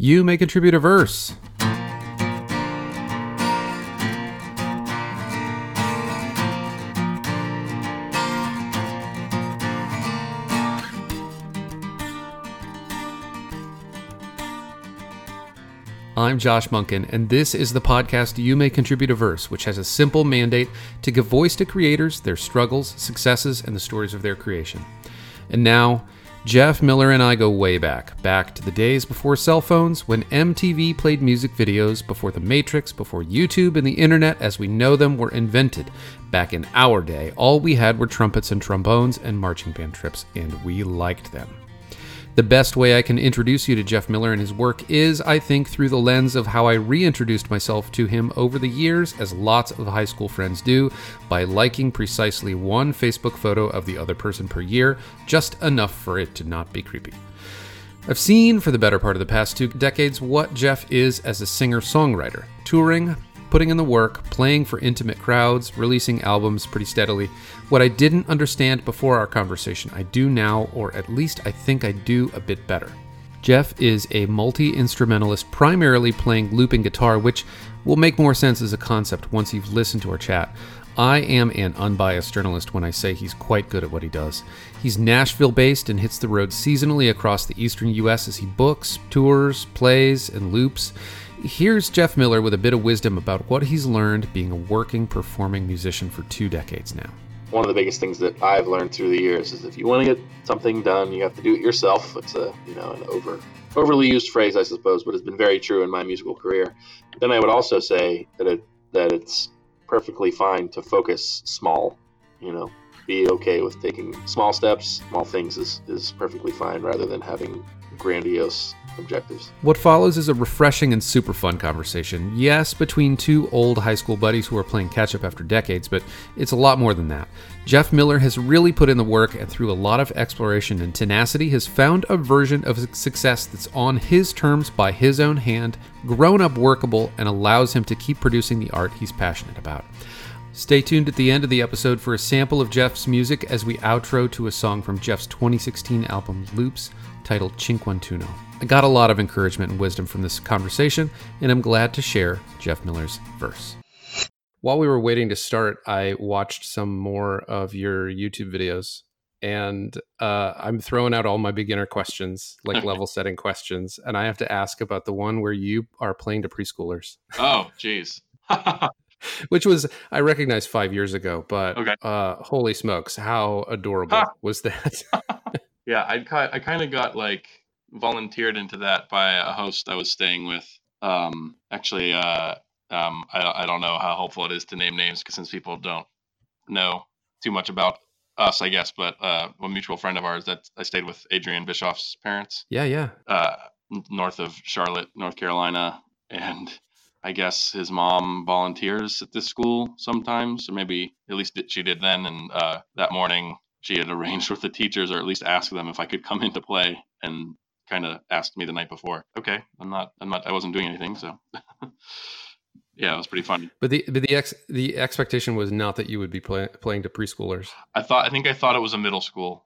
You may contribute a verse. I'm Josh Munkin, and this is the podcast You May Contribute a Verse, which has a simple mandate to give voice to creators, their struggles, successes, and the stories of their creation. And now, Jeff Miller and I go way back, back to the days before cell phones, when MTV played music videos, before The Matrix, before YouTube and the internet as we know them were invented. Back in our day, all we had were trumpets and trombones and marching band trips, and we liked them. The best way I can introduce you to Jeff Miller and his work is, I think, through the lens of how I reintroduced myself to him over the years, as lots of high school friends do, by liking precisely one Facebook photo of the other person per year, just enough for it to not be creepy. I've seen for the better part of the past two decades what Jeff is as a singer songwriter, touring, putting in the work, playing for intimate crowds, releasing albums pretty steadily. What I didn't understand before our conversation, I do now, or at least I think I do a bit better. Jeff is a multi instrumentalist, primarily playing looping guitar, which will make more sense as a concept once you've listened to our chat. I am an unbiased journalist when I say he's quite good at what he does. He's Nashville based and hits the road seasonally across the eastern U.S. as he books, tours, plays, and loops. Here's Jeff Miller with a bit of wisdom about what he's learned being a working performing musician for two decades now. One of the biggest things that I've learned through the years is if you want to get something done, you have to do it yourself. It's a you know an over overly used phrase, I suppose, but it's been very true in my musical career. Then I would also say that it that it's perfectly fine to focus small. You know, be okay with taking small steps, small things is, is perfectly fine rather than having grandiose objectives. What follows is a refreshing and super fun conversation. Yes, between two old high school buddies who are playing catch up after decades, but it's a lot more than that. Jeff Miller has really put in the work and through a lot of exploration and tenacity has found a version of success that's on his terms by his own hand, grown up workable, and allows him to keep producing the art he's passionate about. Stay tuned at the end of the episode for a sample of Jeff's music as we outro to a song from Jeff's 2016 album Loops titled Cinquantuno. I got a lot of encouragement and wisdom from this conversation, and I'm glad to share Jeff Miller's verse. While we were waiting to start, I watched some more of your YouTube videos, and uh, I'm throwing out all my beginner questions, like level setting questions, and I have to ask about the one where you are playing to preschoolers. Oh, jeez. Which was I recognized five years ago, but Okay. uh, holy smokes, how adorable was that? yeah, I I kind of got like volunteered into that by a host I was staying with. Um, actually, uh, um, I I don't know how helpful it is to name names because since people don't know too much about us, I guess. But uh, a mutual friend of ours that I stayed with, Adrian Bischoff's parents, yeah, yeah. uh, north of Charlotte, North Carolina, and I guess his mom volunteers at this school sometimes, or maybe at least she did then. And uh, that morning, she had arranged with the teachers, or at least asked them if I could come in to play, and kind of asked me the night before. Okay, I'm not, I'm not, I wasn't doing anything, so yeah, it was pretty funny. But the but the ex the expectation was not that you would be play, playing to preschoolers. I thought, I think I thought it was a middle school.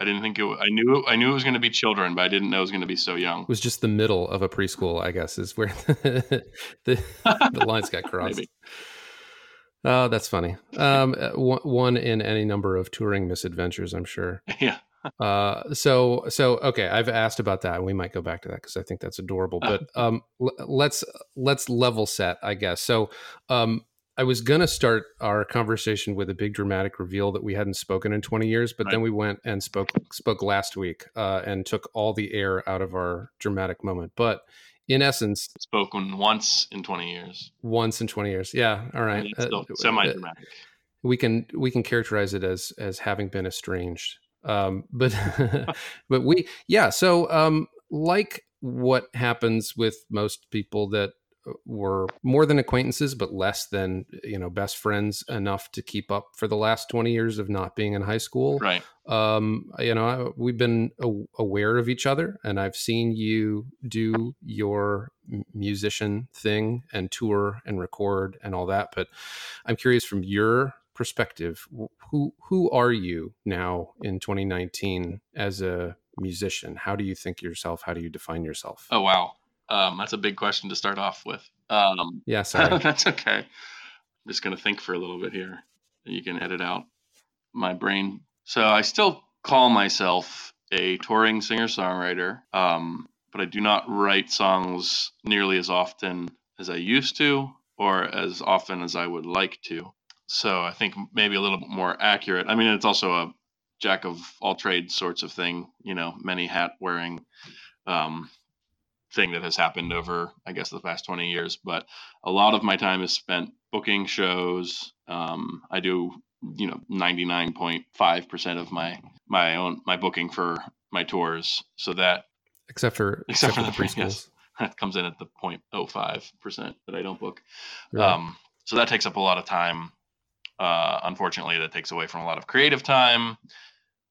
I didn't think it. wa- I knew. I knew it was going to be children, but I didn't know it was going to be so young. It was just the middle of a preschool, I guess, is where the the, the lines got crossed. Maybe. Oh, that's funny. Um, uh, one, in any number of touring misadventures, I'm sure. yeah. Uh, so so okay, I've asked about that, and we might go back to that because I think that's adorable. But um, l- let's let's level set, I guess. So um, I was gonna start our conversation with a big dramatic reveal that we hadn't spoken in 20 years, but then we went and spoke spoke last week uh, and took all the air out of our dramatic moment. But in essence, Spoken once in 20 years. once in 20 years, yeah, all right. Uh, semi-dramatic. we can we can characterize it as as having been estranged um but but we yeah so um like what happens with most people that were more than acquaintances but less than you know best friends enough to keep up for the last 20 years of not being in high school Right. um you know I- we've been a- aware of each other and i've seen you do your musician thing and tour and record and all that but i'm curious from your perspective who who are you now in 2019 as a musician how do you think yourself how do you define yourself Oh wow. Um, that's a big question to start off with. Um, Yeah, sorry. that's okay. I'm just gonna think for a little bit here. You can edit out my brain. So I still call myself a touring singer-songwriter, um, but I do not write songs nearly as often as I used to, or as often as I would like to. So I think maybe a little bit more accurate. I mean, it's also a jack of all trades sorts of thing, you know, many hat wearing um, thing that has happened over, I guess, the past 20 years. But a lot of my time is spent booking shows. Um, I do, you know, 99.5% of my my own my booking for my tours. So that except for Except except, for for the preschools. yes. that comes in at the 0.05% that I don't book. Right. Um, so that takes up a lot of time. Uh, unfortunately, that takes away from a lot of creative time.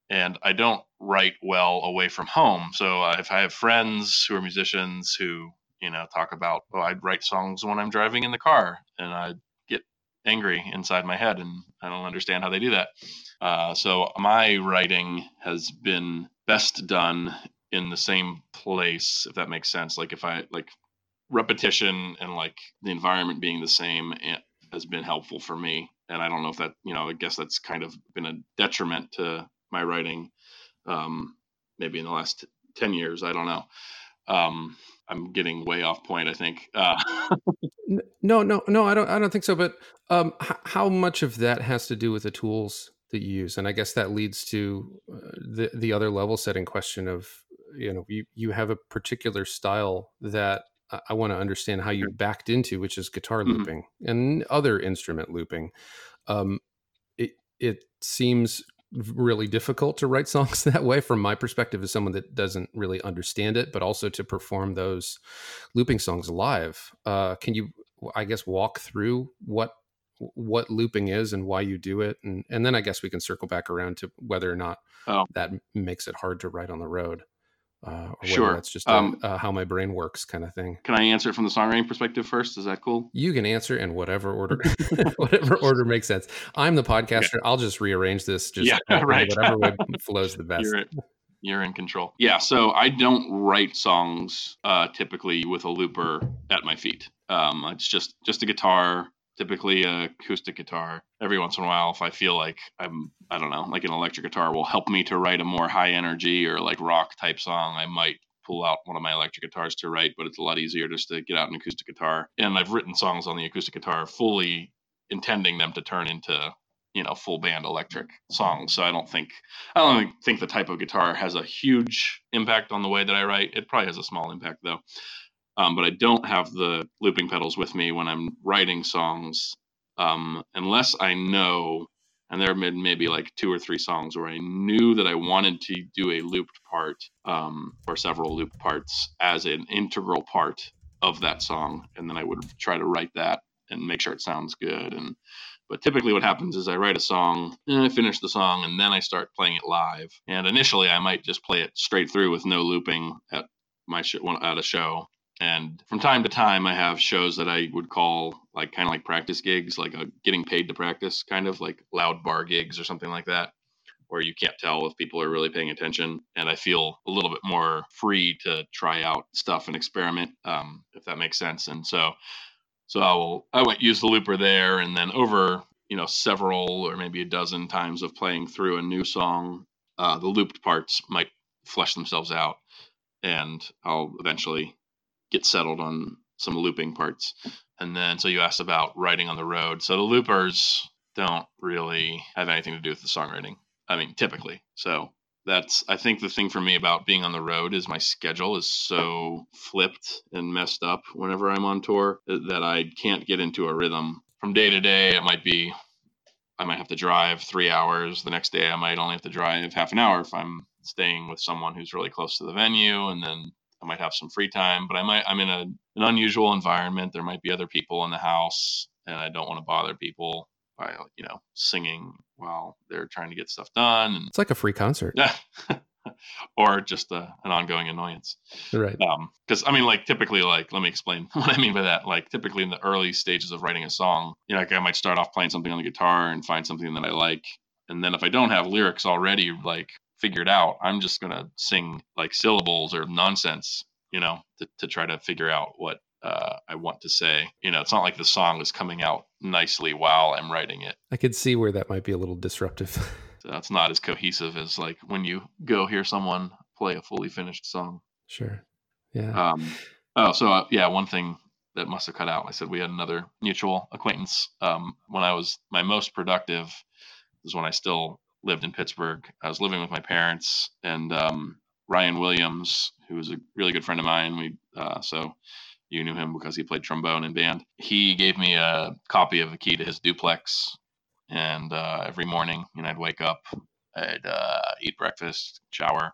And I don't write well away from home. So uh, if I have friends who are musicians who, you know, talk about, oh, I'd write songs when I'm driving in the car, and I get angry inside my head, and I don't understand how they do that. Uh, so my writing has been best done in the same place, if that makes sense. Like if I like repetition and like the environment being the same eh, has been helpful for me. And I don't know if that, you know, I guess that's kind of been a detriment to my writing, um, maybe in the last 10 years. I don't know. Um, I'm getting way off point, I think. Uh, No, no, no. I don't. I don't think so. But um, h- how much of that has to do with the tools that you use? And I guess that leads to uh, the the other level setting question of you know you you have a particular style that I, I want to understand how you backed into, which is guitar Mhm. looping and other instrument looping. Um, it it seems really difficult to write songs that way from my perspective as someone that doesn't really understand it but also to perform those looping songs live. Uh, can you i guess walk through what what looping is and why you do it? And and then i guess we can circle back around to whether or not Oh. that makes it hard to write on the road uh, or whether Sure. that's just a, Um, uh, how my brain works kind of thing can I answer it from the songwriting perspective first? Is that cool? you can answer in whatever order whatever order makes sense i'm the podcaster i'll just rearrange this just Yeah, right. whatever way flows the best You're, you're in control. Yeah, so I don't write songs uh, typically with a looper at my feet. Um, it's just just a guitar, typically a acoustic guitar. Every once in a while, if I feel like I'm, I don't know, like an electric guitar will help me to write a more high energy or like rock type song, I might pull out one of my electric guitars to write. But it's a lot easier just to get out an acoustic guitar. And I've written songs on the acoustic guitar fully intending them to turn into you know full band electric songs so i don't think i don't think the type of guitar has a huge impact on the way that i write it probably has a small impact though um, but i don't have the looping pedals with me when i'm writing songs um, unless i know and there have been maybe like two or three songs where i knew that i wanted to do a looped part um, or several looped parts as an integral part of that song and then i would try to write that and make sure it sounds good and but typically, what happens is I write a song, and I finish the song, and then I start playing it live. And initially, I might just play it straight through with no looping at my show, at a show. And from time to time, I have shows that I would call like kind of like practice gigs, like a getting paid to practice, kind of like loud bar gigs or something like that, where you can't tell if people are really paying attention. And I feel a little bit more free to try out stuff and experiment, um, if that makes sense. And so so I will I might use the looper there, and then over you know several or maybe a dozen times of playing through a new song, uh, the looped parts might flesh themselves out, and I'll eventually get settled on some looping parts. And then so you asked about writing on the road. So the loopers don't really have anything to do with the songwriting. I mean, typically. So that's I think the thing for me about being on the road is my schedule is so flipped and messed up whenever I'm on tour that I can't get into a rhythm. From day to day, it might be I might have to drive three hours. The next day, I might only have to drive half an hour if I'm staying with someone who's really close to the venue, and then I might have some free time. But I might I'm in a, an unusual environment. There might be other people in the house, and I don't want to bother people by you know singing while they're trying to get stuff done and it's like a free concert Yeah. or just a, an ongoing annoyance. right Um, because I mean, like typically, like let me explain what I mean by that. Like typically in the early stages of writing a song, you know, like I might start off playing something on the guitar and find something that I like, and then if I don't have lyrics already like figured out, I'm just gonna sing like syllables or nonsense you know, to, to try to figure out what uh, I want to say. You know, it's not like the song is coming out nicely while I'm writing it. I could see where that might be a little disruptive. so it's not as cohesive as like when you go hear someone play a fully finished song. Sure. Yeah. Um, oh, so uh, yeah, one thing that must have cut out. I said we had another mutual acquaintance. Um, when I was my most productive was when I still lived in Pittsburgh. I was living with my parents and um, Ryan Williams, who was a really good friend of mine. We uh, so you knew him because he played trombone in band. He gave me a copy of the key to his duplex, and uh, every morning, you know, I'd wake up, I'd uh, eat breakfast, shower,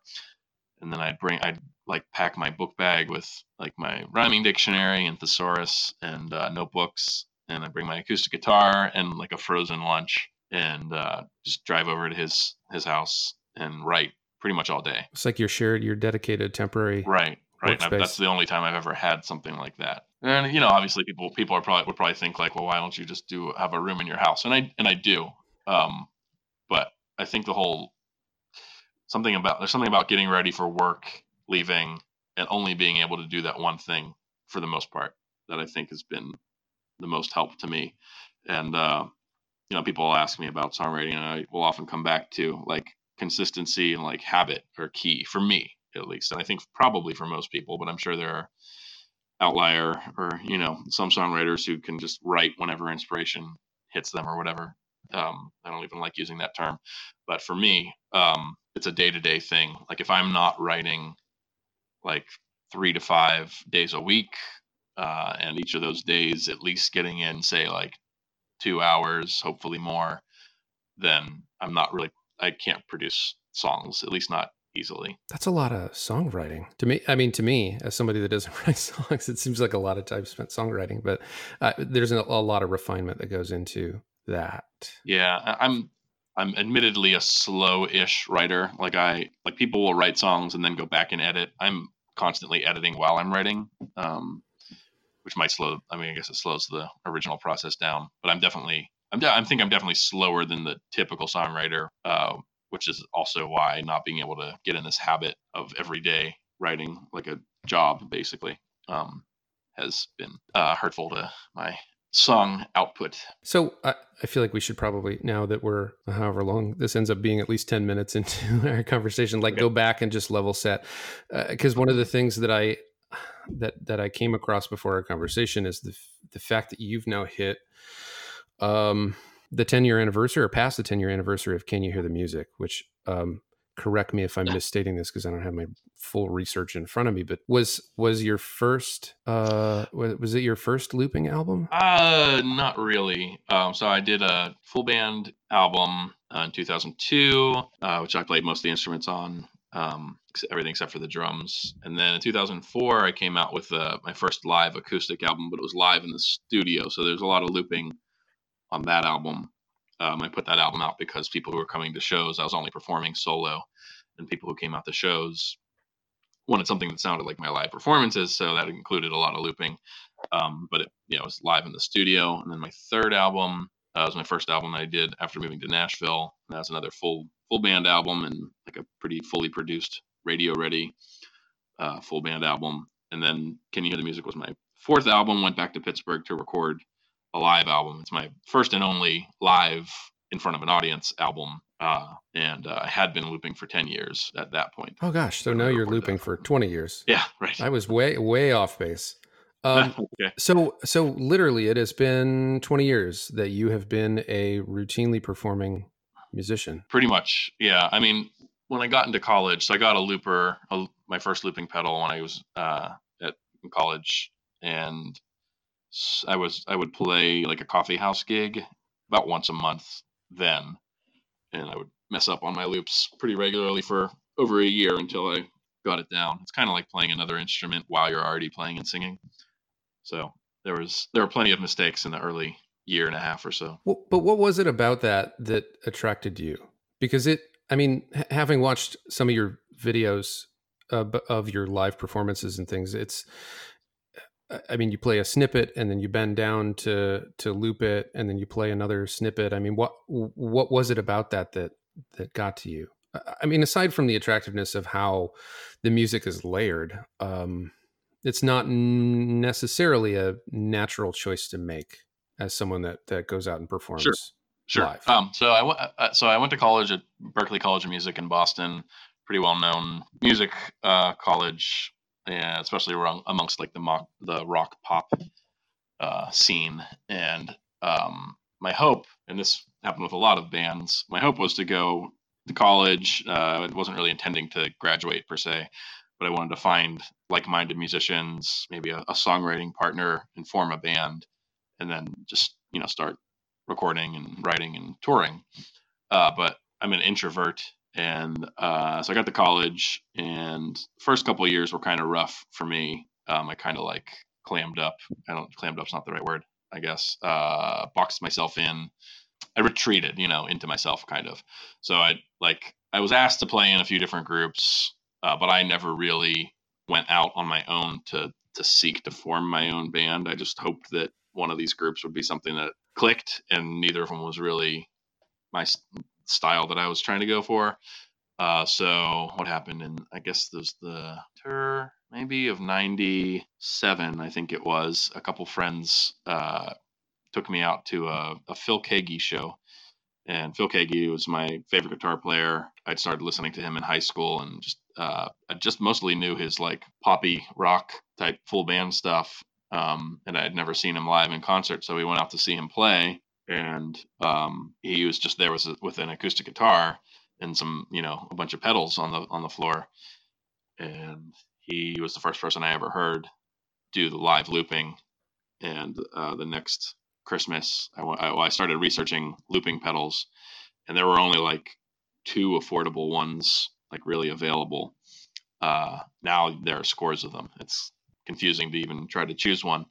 and then I'd bring, I'd like pack my book bag with like my rhyming dictionary and thesaurus and uh, notebooks, and I bring my acoustic guitar and like a frozen lunch, and uh, just drive over to his his house and write pretty much all day. It's like your shared, your dedicated temporary right right? That's the only time I've ever had something like that. And you know, obviously, people people are probably would probably think like, well, why don't you just do have a room in your house? And I and I do, um, but I think the whole something about there's something about getting ready for work, leaving, and only being able to do that one thing for the most part that I think has been the most help to me. And uh, you know, people will ask me about songwriting, and I will often come back to like consistency and like habit are key for me at least. And I think probably for most people, but I'm sure there are outlier or, you know, some songwriters who can just write whenever inspiration hits them or whatever. Um, I don't even like using that term. But for me, um, it's a day to day thing. Like if I'm not writing like three to five days a week, uh, and each of those days at least getting in, say, like two hours, hopefully more, then I'm not really, I can't produce songs, at least not easily. That's a lot of songwriting to me. I mean, to me, as somebody that doesn't write songs, it seems like a lot of time spent songwriting. But uh, there's a, a, lot of refinement that goes into that. Yeah, I'm. I'm admittedly a slow-ish writer. Like I like people will write songs and then go back and edit. I'm constantly editing while I'm writing, um, which might slow. I mean, I guess it slows the original process down. But I'm definitely. I'm. De- I think I'm definitely slower than the typical songwriter. Uh, which is also why not being able to get in this habit of everyday writing like a job basically um, has been uh, hurtful to my song output. So I, I feel like we should probably now that we're however long this ends up being at least 10 minutes into our conversation like go back and just level set because uh, one of the things that I that that I came across before our conversation is the the fact that you've now hit um the 10 year anniversary or past the 10 year anniversary of Can You Hear the Music, which um, correct me if I'm misstating this because I don't have my full research in front of me, but was was your first uh was it your first looping album? Uh not really. Um so I did a full band album uh, in 2002, uh, which I played most of the instruments on. Um, everything except for the drums. And then in 2004, I came out with uh, my first live acoustic album, but it was live in the studio. So there's a lot of looping on that album. Um, I put that album out because people who were coming to shows, I was only performing solo, and people who came out to shows wanted something that sounded like my live performances, so that included a lot of looping. Um, but it, you know, it was live in the studio. And then my third album uh, was my first album I did after moving to Nashville. And that was another full full band album and like a pretty fully produced, radio ready uh, full band album. And then Can You Hear the Music was my fourth album. Went back to Pittsburgh to record a live album. It's my first and only live in front of an audience album. Uh, and uh, I had been looping for 10 years at that point. Oh gosh. So now you're looping for 20 years. Yeah, right. I was way, way off base. Um, okay. So, so literally, it has been 20 years that you have been a routinely performing musician. Pretty much, yeah. I mean, when I got into college, so I got a looper, a, my first looping pedal when I was uh, at college, and I was I would play like a coffee house gig about once a month then, and I would mess up on my loops pretty regularly for over a year until I got it down. It's kind of like playing another instrument while you're already playing and singing. So there was there were plenty of mistakes in the early year and a half or so. But what was it about that that attracted you? Because it, I mean, having watched some of your videos of your live performances and things, it's I mean, you play a snippet and then you bend down to to loop it, and then you play another snippet. I mean, what what was it about that that that got to you? I mean, aside from the attractiveness of how the music is layered, um, it's not necessarily a natural choice to make as someone that that goes out and performs. Sure. Sure. Live. Um, so I went. Uh, so I went to college at Berklee College of Music in Boston, pretty well known music uh, college, and especially around, amongst like the mock, the rock pop uh, scene. And um, my hope, and this happened with a lot of bands, my hope was to go to college. Uh, I wasn't really intending to graduate per se, but I wanted to find like-minded musicians, maybe a, a songwriting partner, and form a band, and then just you know start recording and writing and touring. Uh, but I'm an introvert, and uh, so I got to college, and first couple years were kind of rough for me. Um, I kind of like clammed up. I don't clammed up's not the right word, I guess. Uh, boxed myself in. I retreated, you know, into myself kind of. So I like I was asked to play in a few different groups, uh, but I never really went out on my own to to seek to form my own band. I just hoped that one of these groups would be something that clicked, and neither of them was really my style that I was trying to go for. Uh, so what happened? And I guess there's the tour maybe of '97, I think it was. A couple friends uh, took me out to a, a Phil Keaggy show. And Phil Keaggy was my favorite guitar player. I'd started listening to him in high school and just uh, I just mostly knew his like poppy rock type full band stuff. Um, and I had never seen him live in concert, so we went out to see him play. And um, he was just there with, with an acoustic guitar and some, you know, a bunch of pedals on the on the floor. And he was the first person I ever heard do the live looping. And uh, the next Christmas, I, I, I started researching looping pedals, and there were only like two affordable ones, like really available. Uh, now there are scores of them. It's confusing to even try to choose one,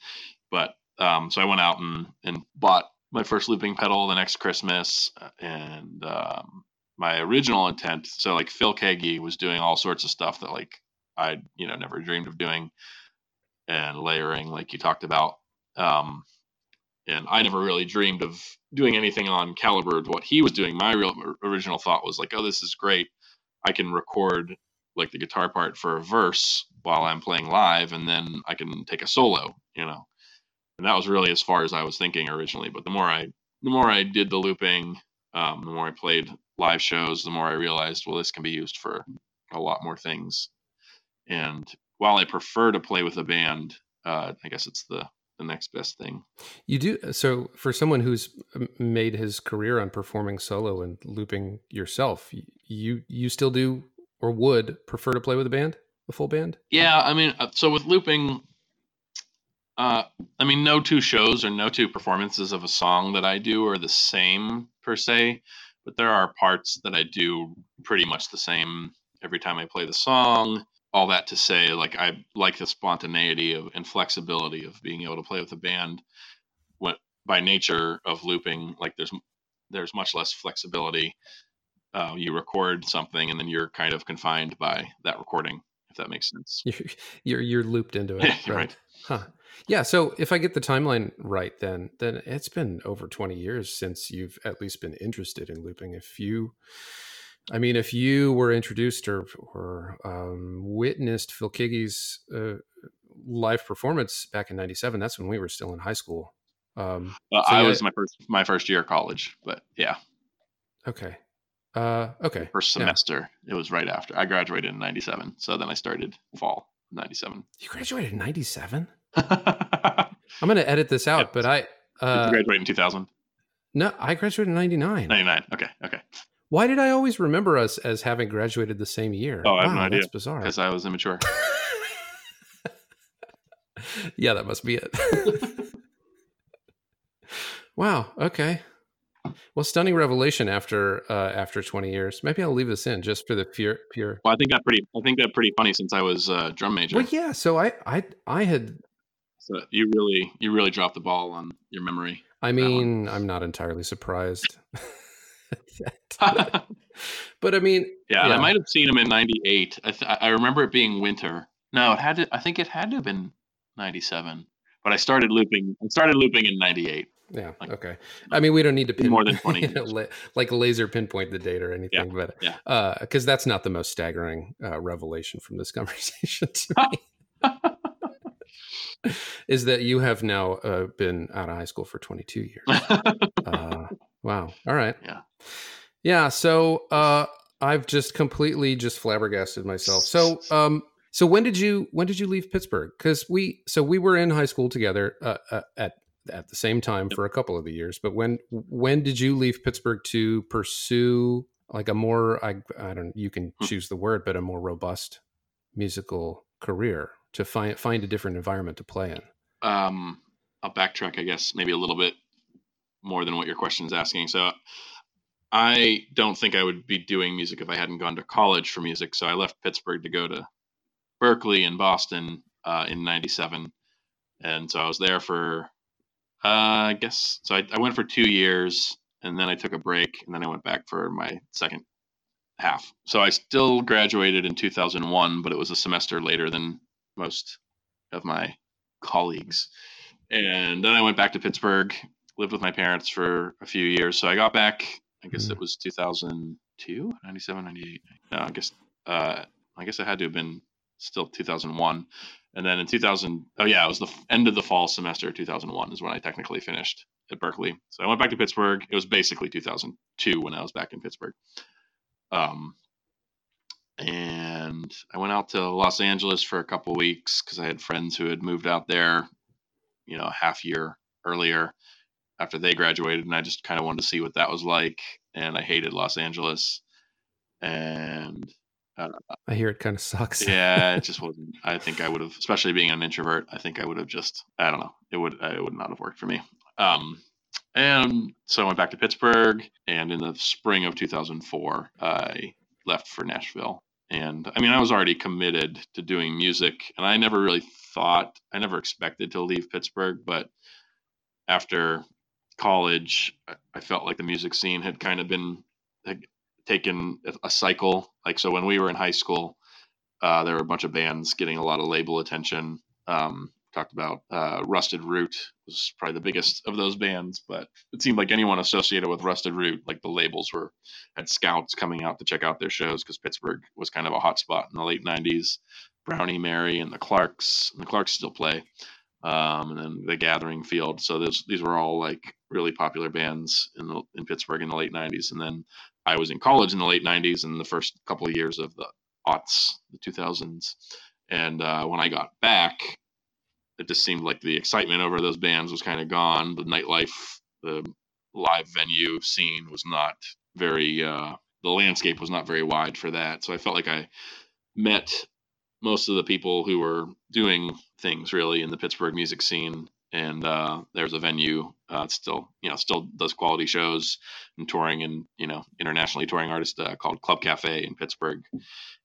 but um, so I went out and and bought my first looping pedal the next Christmas, uh, and um, my original intent. So like Phil Keaggy was doing all sorts of stuff that like I you know never dreamed of doing, and layering like you talked about. Um, and I never really dreamed of doing anything on caliber of what he was doing. My real original thought was like, oh, this is great. I can record like the guitar part for a verse while I'm playing live, and then I can take a solo, you know. And that was really as far as I was thinking originally. But the more I, the more I did the looping, um, the more I played live shows, the more I realized, well, this can be used for a lot more things. And while I prefer to play with a band, uh, I guess it's the the next best thing. You do so for someone who's made his career on performing solo and looping yourself. You you still do or would prefer to play with a band, a full band? Yeah, I mean, uh, so with looping, uh, I mean, no two shows or no two performances of a song that I do are the same per se, but there are parts that I do pretty much the same every time I play the song. All that to say, like I like the spontaneity of and flexibility of being able to play with a band. What by nature of looping, like there's there's much less flexibility. Uh, you record something and then you're kind of confined by that recording, if that makes sense. You're you're, you're looped into it, You're right. Huh. Yeah. So if I get the timeline right, then then it's been over twenty years since you've at least been interested in looping. If you, I mean, if you were introduced or or um, witnessed Phil Keaggy's uh, live performance back in '97, that's when we were still in high school. Um, Well, So I yeah- was my first my first year of college, but yeah, okay. Uh, okay. first Yeah. semester. It was right after I graduated in '97, so then I started fall '97. You graduated in '97. I I'm going to edit this out, Yeah. but I uh, graduated in 2000, no, I graduated in '99. 99. Okay, okay, Why did I always remember us as having graduated the same year? Oh, I have no idea. That's bizarre. because I was immature. yeah, that must be it. wow. Okay. Well, stunning revelation after uh, after 20 years. Maybe I'll leave this in just for the pure pure. Well, I think that pretty. I think that pretty funny since I was uh, drum major. Well, yeah. So I I I had. So you really you really dropped the ball on your memory. I mean, I'm not entirely surprised. yeah, but I mean, and Yeah. I might have seen him in '98. I, th- I remember it being winter. No, it had to. I think it had to have been '97. But I started looping. I started looping in '98. yeah. Like- Okay. I mean, we don't need to pin More than 20 you know, like laser pinpoint the date or anything, but yeah. because that's not the most staggering uh, revelation from this conversation to me. is that you have now uh, been out of high school for 22 years. Wow. All right. Yeah. Yeah. So uh, I've just completely just flabbergasted myself. So um, so when did you when did you leave Pittsburgh? Because we so we were in high school together uh, uh, at at the same time for a couple of the years. But when when did you leave Pittsburgh to pursue like a more I I don't you can Hmm. choose the word, but a more robust musical career to find find a different environment to play in. um, I'll backtrack, I guess, maybe a little bit more than what your question is asking. So, I don't think I would be doing music if I hadn't gone to college for music. So, I left Pittsburgh to go to Berklee and Boston uh, in '97, and so I was there for, uh, I guess, so I, I went for two years, and then I took a break, and then I went back for my second half. So, I still graduated in 2001, but it was a semester later than most of my colleagues. And then I went back to Pittsburgh, lived with my parents for a few years. So I got back, I guess it was 2002, 97, 98. No, I guess, uh, I guess it had to have been still 2001. And then in 2000, oh yeah, it was the end of the fall semester of 2001 is when I technically finished at Berklee. So I went back to Pittsburgh. It was basically 2002 when I was back in Pittsburgh. Um, and I went out to Los Angeles for a couple weeks because I had friends who had moved out there, you know, a half year earlier after they graduated, and I just kind of wanted to see what that was like. And I hated Los Angeles, and I hear it kind of sucks. yeah, it just wasn't. I think I would have, especially being an introvert, I think I would have just, I don't know, it would, it would not have worked for me. Um, and so I went back to Pittsburgh, and in the spring of 2004, I left for Nashville. And I mean, I was already committed to doing music, and I never really thought, I never expected to leave Pittsburgh, but after college, I- felt like the music scene had kind of been had taken a- a cycle. Like, so when we were in high school, uh, there were a bunch of bands getting a lot of label attention. Um, talked about uh, Rusted Root was probably the biggest of those bands, but it seemed like anyone associated with Rusted Root, like the labels were had scouts coming out to check out their shows because Pittsburgh was kind of a hot spot in the late '90s. Brownie Mary and the Clarks, and the Clarks still play, um, and then the Gathering Field. So those these were all like really popular bands in the, in Pittsburgh in the late '90s, and then I was in college in the late '90s and the first couple of years of the aughts, the 2000s, and uh, when I got back, it just seemed like the excitement over those bands was kind of gone. The nightlife, the live venue scene was not very. Uh, the landscape was not very wide for that, so I felt like I met most of the people who were doing things really in the Pittsburgh music scene. And uh, there's a venue uh, still, you know, still does quality shows and touring and you know internationally touring artist uh, called Club Cafe in Pittsburgh.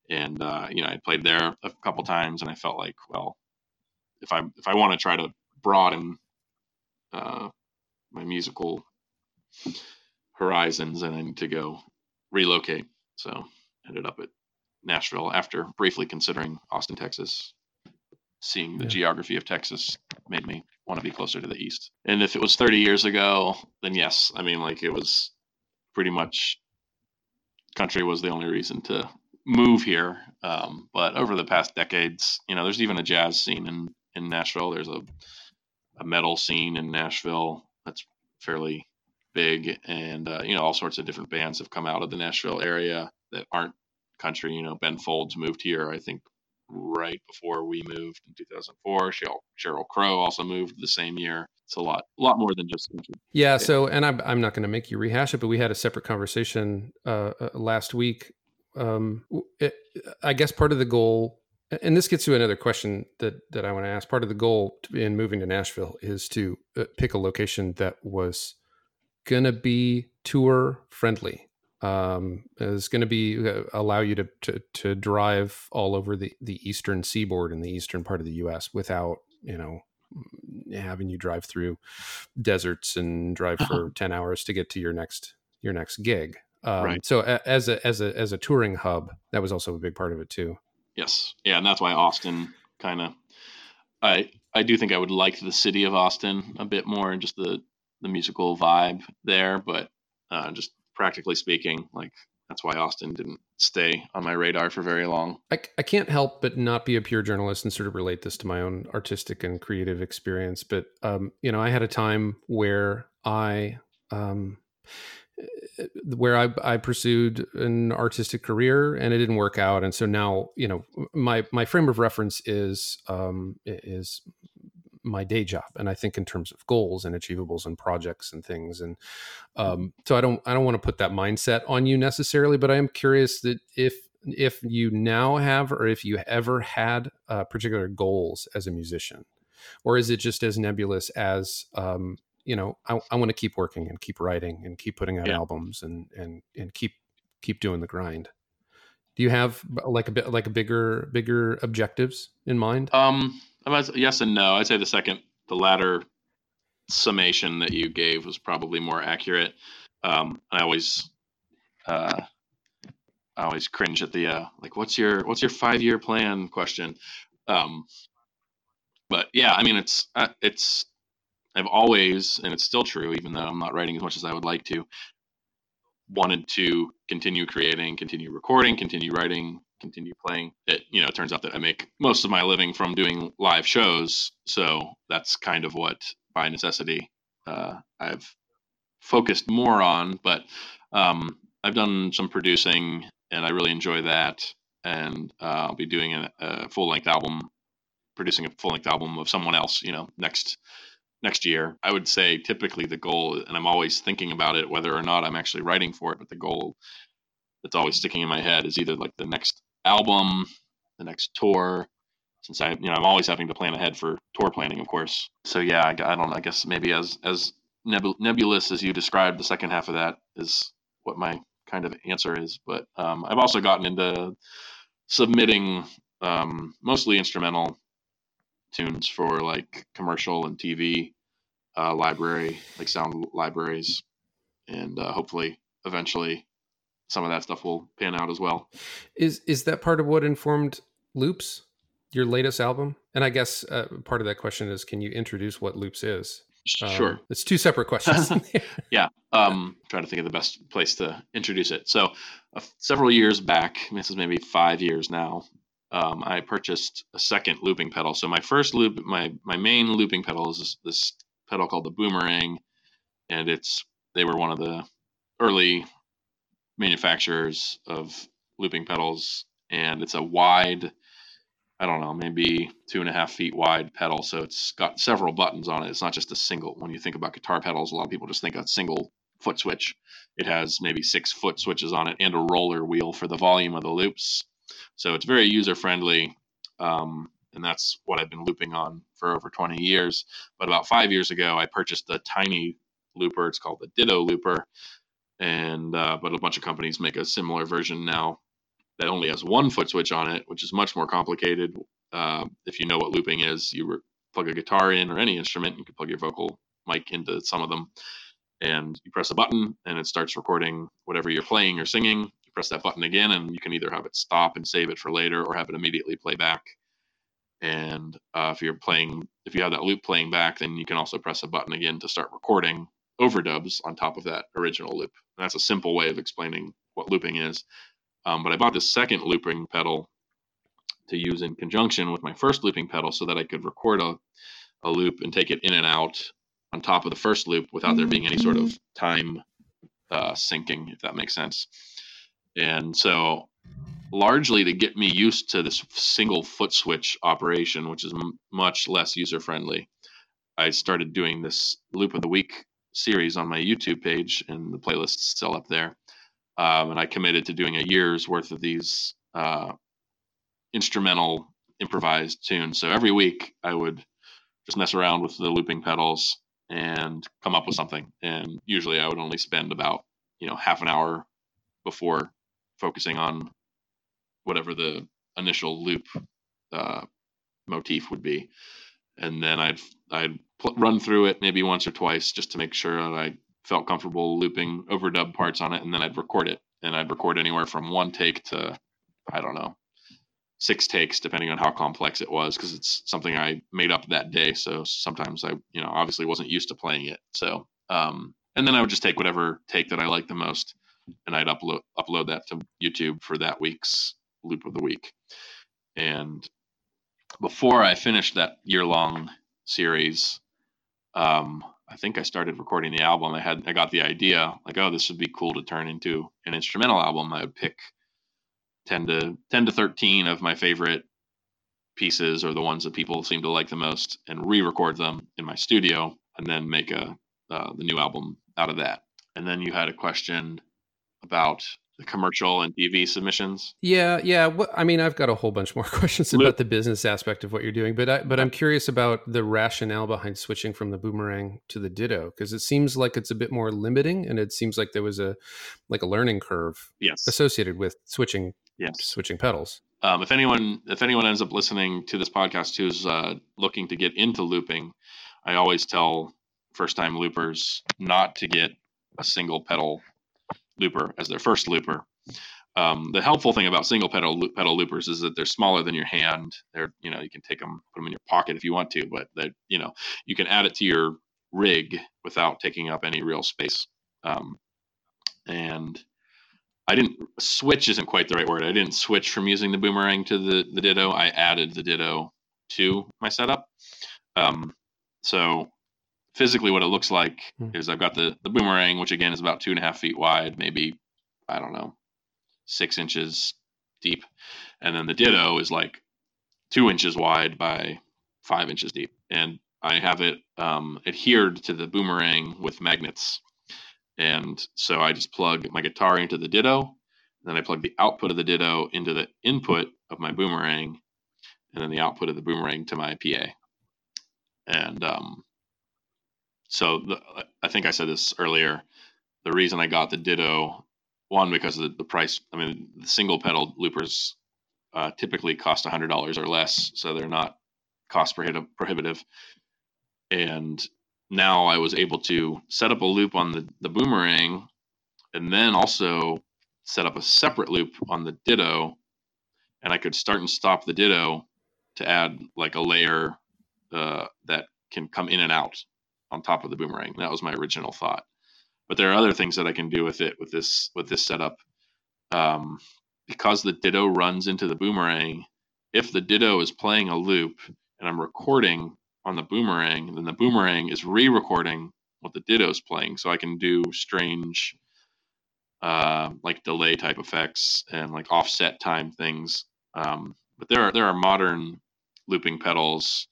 And uh, you know, I played there a couple times, and I felt like, well, if I if I want to try to broaden uh, my musical horizons, and I need to go relocate. So ended up at Nashville after briefly considering Austin, Texas. Seeing the Yeah. geography of Texas made me want to be closer to the east. And if it was 30 years ago, then yes, I mean, like it was pretty much country was the only reason to move here. Um, but over the past decades, you know, there's even a jazz scene in, in Nashville. There's a, a metal scene in Nashville that's fairly big. And, uh, you know, all sorts of different bands have come out of the Nashville area that aren't country. You know, Ben Folds moved here, I think, right before we moved in 2004. Sheryl, Sheryl Crow also moved the same year. It's a lot, a lot more than just. Yeah. So, and I'm I'm not going to make you rehash it, but we had a separate conversation uh, uh, last week. Um, it, I guess part of the goal, and this gets to another question that that I want to ask. Part of the goal to- in moving to Nashville is to uh, pick a location that was going to be tour friendly. Um, is going to be uh, allow you to, to to drive all over the the eastern seaboard in the eastern part of the U.S. without you know having you drive through deserts and drive for 10 hours to get to your next your next gig um, Right. so a, as a as a as a touring hub that was also a big part of it too Yes, yeah, and that's why Austin kind of. I I do think I would like the city of Austin a bit more and just the the musical vibe there, but uh, just practically speaking, like that's why Austin didn't stay on my radar for very long. I, I can't help but not be a pure journalist and sort of relate this to my own artistic and creative experience. But, um, you know, I had a time where I, um, where I, I pursued an artistic career and it didn't work out. And so now, you know, my, my frame of reference is, um, is my day job and i think in terms of goals and achievables and projects and things and um, so i don't i don't want to put that mindset on you necessarily but i am curious that if if you now have or if you ever had uh, particular goals as a musician or is it just as nebulous as um, you know i, I want to keep working and keep writing and keep putting out yeah. albums and and and keep keep doing the grind? Do you have like a bit like a bigger bigger objectives in mind? Um yes and no. I'd say the second, the latter summation that you gave was probably more accurate. Um, I always, uh, I always cringe at the uh, like, what's your what's your five year plan question. Um, but yeah, I mean, it's uh, it's I've always, and it's still true, even though I'm not writing as much as I would like to, wanted to continue creating, continue recording, continue writing, continue playing. It you know it turns out that I make most of my living from doing live shows, so that's kind of what by necessity uh, I've focused more on. But um, I've done some producing, and I really enjoy that. And uh, I'll be doing a, a full length album, producing a full length album of someone else. You know, next next year. I would say typically the goal, and I'm always thinking about it, whether or not I'm actually writing for it, but the goal that's always sticking in my head is either like the next album, the next tour. Since I, you know, I'm always having to plan ahead for tour planning, of course. So yeah, I, I don't. I guess maybe as as nebulous as you described, the second half of that is what my kind of answer is. But um, I've also gotten into submitting um, mostly instrumental tunes for like commercial and TV uh, library, like sound libraries, and uh, hopefully eventually some of that stuff will pan out as well. Is is that part of what informed Loops, your latest album? And I guess uh, part of that question is, can you introduce what Loops is? Sure. Um, it's two separate questions. yeah. Um, trying to think of the best place to introduce it. So, uh, several years back, this is maybe five years now, um, I purchased a second looping pedal. So my first loop, my my main looping pedal is this, this pedal called the Boomerang, and it's they were one of the early manufacturers of looping pedals, and it's a wide, I don't know, maybe two and a half feet wide pedal. So it's got several buttons on it. It's not just a single. When you think about guitar pedals, a lot of people just think a single foot switch. It has maybe six foot switches on it and a roller wheel for the volume of the loops. So it's very user friendly. Um, and that's what I've been looping on for over 20 years. But about five years ago, I purchased a tiny looper. It's called the Ditto Looper, and uh, but a bunch of companies make a similar version now that only has one foot switch on it, which is much more complicated. Uh, if you know what looping is, you re- plug a guitar in or any instrument, you can plug your vocal mic into some of them, and you press a button and it starts recording whatever you're playing or singing. You press that button again, and you can either have it stop and save it for later, or have it immediately play back. And uh, if you're playing, if you have that loop playing back, then you can also press a button again to start recording overdubs on top of that original loop. And that's a simple way of explaining what looping is. Um, but I bought this second looping pedal to use in conjunction with my first looping pedal so that I could record a, a loop and take it in and out on top of the first loop without there being any sort of time uh, syncing, if that makes sense. And so, largely to get me used to this single foot switch operation, which is m- much less user friendly, I started doing this loop of the week series on my YouTube page, and the playlist's still up there. Um, and I committed to doing a year's worth of these uh, instrumental improvised tunes. So every week I would just mess around with the looping pedals and come up with something. And usually I would only spend about you know half an hour before focusing on whatever the initial loop uh, motif would be and then I'd I'd pl- run through it maybe once or twice just to make sure that I felt comfortable looping overdub parts on it, and then I'd record it, and I'd record anywhere from one take to I don't know six takes depending on how complex it was because it's something I made up that day. So sometimes I you know obviously wasn't used to playing it. So um, and then I would just take whatever take that I liked the most and I'd upload upload that to YouTube for that week's loop of the week. And before I finished that year long series, um, I think I started recording the album. I had I got the idea like, oh, this would be cool to turn into an instrumental album. I would pick ten to ten to thirteen of my favorite pieces or the ones that people seem to like the most, and re-record them in my studio, and then make a uh, the new album out of that. And then you had a question about the commercial and TV submissions. Yeah, yeah. What, I mean, I've got a whole bunch more questions about the business aspect of what you're doing, but I, but I'm curious about the rationale behind switching from the boomerang to the ditto because it seems like it's a bit more limiting, and it seems like there was a like a learning curve Yes. associated with switching Yes. switching pedals. Um, if anyone if anyone ends up listening to this podcast who's uh, looking to get into looping, I always tell first time loopers not to get a single pedal looper as their first looper. Um, the helpful thing about single pedal pedal loopers is that they're smaller than your hand. They're you know you can take them put them in your pocket if you want to, but they you know you can add it to your rig without taking up any real space. Um, and I didn't switch isn't quite the right word. I didn't switch from using the boomerang to the the ditto. I added the ditto to my setup. Um, so physically, what it looks like Hmm. is I've got the the boomerang, which again is about two and a half feet wide, maybe I don't know, six inches deep, and then the ditto is like two inches wide by five inches deep, and I have it um, adhered to the boomerang with magnets. And so I just plug my guitar into the ditto, then I plug the output of the ditto into the input of my boomerang, and then the output of the boomerang to my PA. And um, so the, I think I said this earlier. The reason I got the ditto, one because of the, the price. I mean, the single pedal loopers uh, typically cost hundred dollars or less, so they're not cost prohibitive. And now I was able to set up a loop on the, the boomerang and then also set up a separate loop on the ditto and I could start and stop the ditto to add like a layer uh, that can come in and out on top of the boomerang. That was my original thought. But there are other things that I can do with it with this with this setup. Um, because the ditto runs into the boomerang, if the ditto is playing a loop and I'm recording on the boomerang, then the boomerang is re-recording what the ditto is playing, so I can do strange, uh, like delay type effects and like offset time things. Um, but there are there are modern looping pedals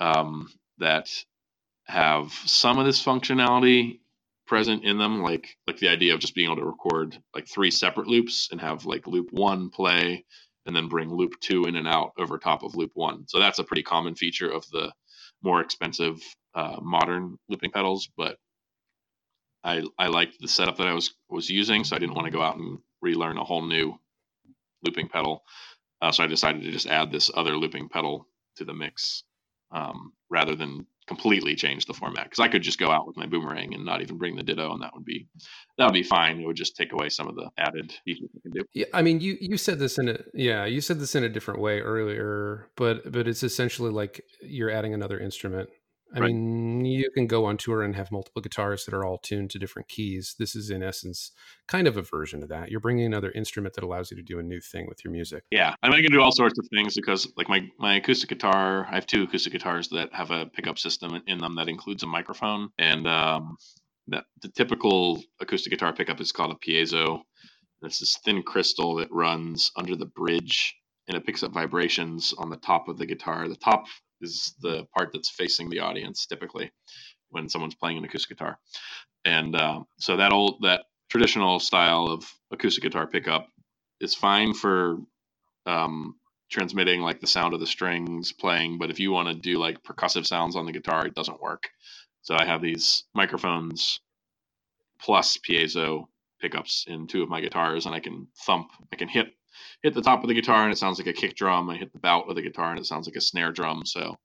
um, that have some of this functionality present in them, like like the idea of just being able to record like three separate loops and have like loop one play and then bring loop two in and out over top of loop one. So that's a pretty common feature of the more expensive uh, modern looping pedals, but I I liked the setup that I was was using, so I didn't want to go out and relearn a whole new looping pedal. Uh, so I decided to just add this other looping pedal to the mix um, rather than completely change the format because I could just go out with my boomerang and not even bring the ditto, and that would be that would be fine. It would just take away some of the added features I can do. Yeah, I mean, you you said this in a yeah, you said this in a different way earlier, but but it's essentially like you're adding another instrument. I Right. mean, you can go on tour and have multiple guitars that are all tuned to different keys. This is in essence kind of a version of that. You're bringing another instrument that allows you to do a new thing with your music. Yeah, I mean, I can do all sorts of things because, like my my acoustic guitar, I have two acoustic guitars that have a pickup system in them that includes a microphone, and um, that the typical acoustic guitar pickup is called a piezo. It's this thin crystal that runs under the bridge, and it picks up vibrations on the top of the guitar. The top is the part that's facing the audience typically when someone's playing an acoustic guitar, and uh, so that old that traditional style of acoustic guitar pickup is fine for um, transmitting like the sound of the strings playing, but if you want to do like percussive sounds on the guitar, it doesn't work. So I have these microphones plus piezo pickups in two of my guitars, and I can thump, I can hit hit the top of the guitar and it sounds like a kick drum. I hit the bout of the guitar and it sounds like a snare drum. So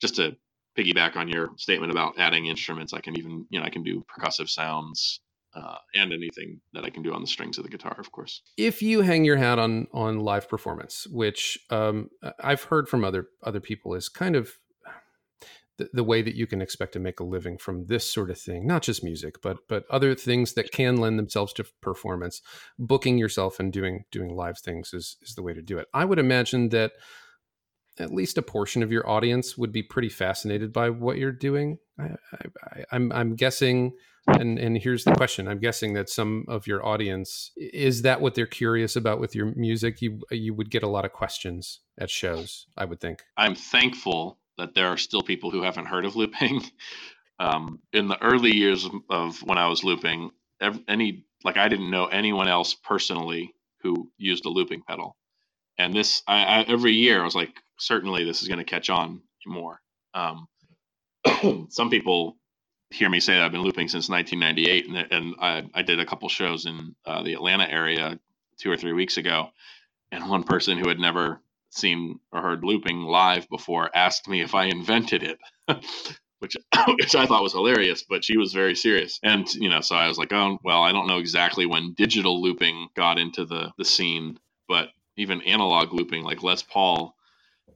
just to piggyback on your statement about adding instruments, I can even you know I can do percussive sounds uh, and anything that I can do on the strings of the guitar, of course. if you hang your hat on on live performance which um, i've heard from other other people is kind of the, the way that you can expect to make a living from this sort of thing not just music but but other things that can lend themselves to performance. Booking yourself and doing doing live things is is the way to do it. I would imagine that at least a portion of your audience would be pretty fascinated by what you're doing. I, I, I'm, I'm guessing and and here's the question i'm guessing that some of your audience is that what they're curious about with your music? You you would get a lot of questions at shows i would think. I'm thankful that there are still people who haven't heard of looping. Um, in the early years of, when i was looping any like i didn't know anyone else personally who used a looping pedal. And this I, I every year i was like certainly this is going to catch on more. Um, some people hear me say that I've been looping since 1998, and, and I, I did a couple shows in uh, the Atlanta area two or three weeks ago, and one person who had never seen or heard looping live before asked me if I invented it, which which I thought was hilarious, but she was very serious. And you know, so I was like, oh well, I don't know exactly when digital looping got into the the scene, but even analog looping, like Les Paul,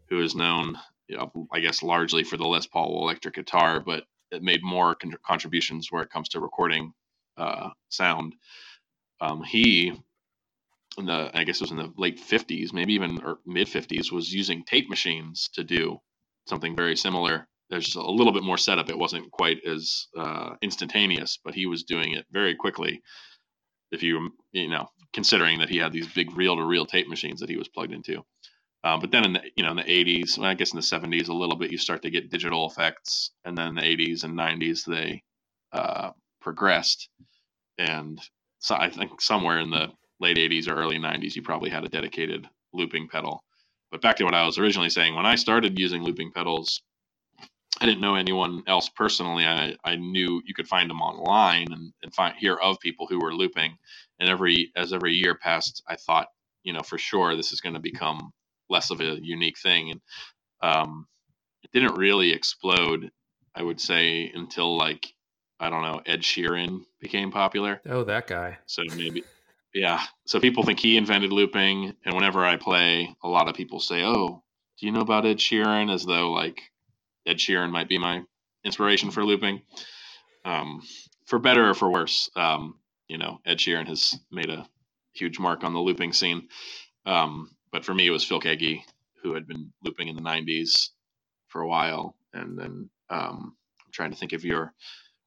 who is known, you know, I guess largely for the Les Paul electric guitar, but it made more con- contributions where it comes to recording uh, sound. Um, he, in the I guess it was in the late '50s, maybe even or mid '50s, was using tape machines to do something very similar. There's a little bit more setup. It wasn't quite as uh, instantaneous, but he was doing it very quickly. If you you know considering that he had these big reel-to-reel tape machines that he was plugged into. Um, but then in the you know in the 80s, well, I guess in the 70s a little bit, you start to get digital effects, and then in the 80s and 90s they uh, progressed, and so I think somewhere in the late 80s or early 90s you probably had a dedicated looping pedal. But back to what I was originally saying, when I started using looping pedals, I didn't know anyone else personally. I, I knew you could find them online and, and find hear of people who were looping. And every as every year passed, I thought, you know, for sure this is going to become less of a unique thing. And um, it didn't really explode, I would say, until like I don't know, Ed Sheeran became popular. Oh, that guy. So maybe, yeah. So people think he invented looping, and whenever I play, a lot of people say, "Oh, do you know about Ed Sheeran?" As though like Ed Sheeran might be my inspiration for looping. Um, for better or for worse, um, you know, Ed Sheeran has made a huge mark on the looping scene. Um, but for me, it was Phil Keaggy who had been looping in the '90s for a while, and then um, I'm trying to think of your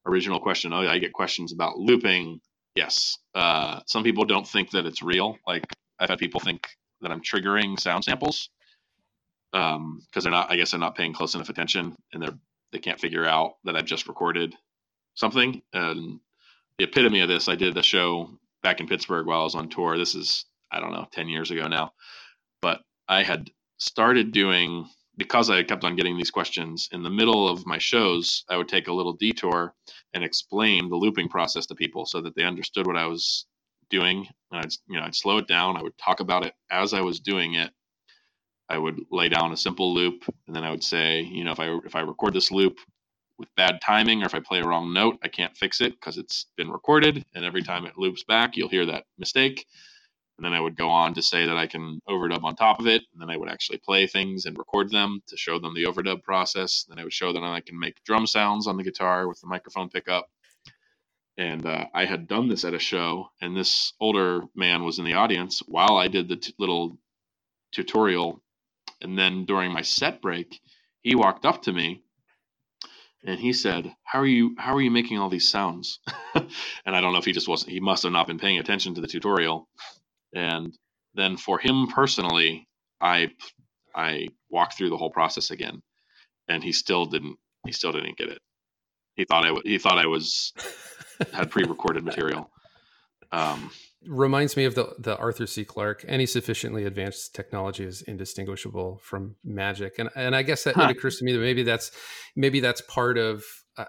original question. Oh, I get questions about looping. Yes, uh, some people don't think that it's real. Like I've had people think that I'm triggering sound samples because um, they're not. I guess they're not paying close enough attention, and they're they can't figure out that I've just recorded something. And the epitome of this, I did a show back in Pittsburgh while I was on tour. This is I don't know, ten years ago now but I had started doing because I kept on getting these questions in the middle of my shows, I would take a little detour and explain the looping process to people so that they understood what I was doing. And I'd, you know, I'd slow it down. I would talk about it as I was doing it. I would lay down a simple loop, and then I would say, you know, if I if I record this loop with bad timing or if I play a wrong note, I can't fix it because it's been recorded, and every time it loops back, you'll hear that mistake. And then I would go on to say that I can overdub on top of it. And then I would actually play things and record them to show them the overdub process. Then I would show them I can make drum sounds on the guitar with the microphone pickup. And uh, I had done this at a show, and this older man was in the audience while I did the t- little tutorial. And then during my set break, he walked up to me and he said, "How are you? How are you making all these sounds?" and I don't know if he just wasn't. He must have not been paying attention to the tutorial and then for him personally, I I walked through the whole process again, and he still didn't he still didn't get it. He thought I he thought I was had pre-recorded material. Um, Reminds me of the the Arthur C. Clarke. Any sufficiently advanced technology is indistinguishable from magic, and and I guess that huh. it occurs to me that maybe that's maybe that's part of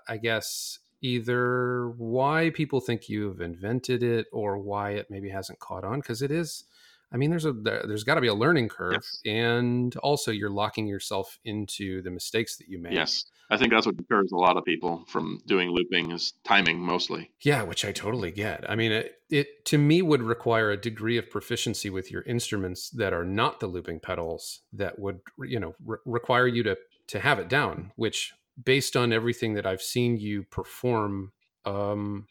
I guess either why people think you've invented it or why it maybe hasn't caught on because it is i mean there's a there's got to be a learning curve yes. and also you're locking yourself into the mistakes that you make yes i think that's what deters a lot of people from doing looping is timing mostly yeah which i totally get i mean it, it to me would require a degree of proficiency with your instruments that are not the looping pedals that would you know re- require you to to have it down which based on everything that I've seen you perform, um,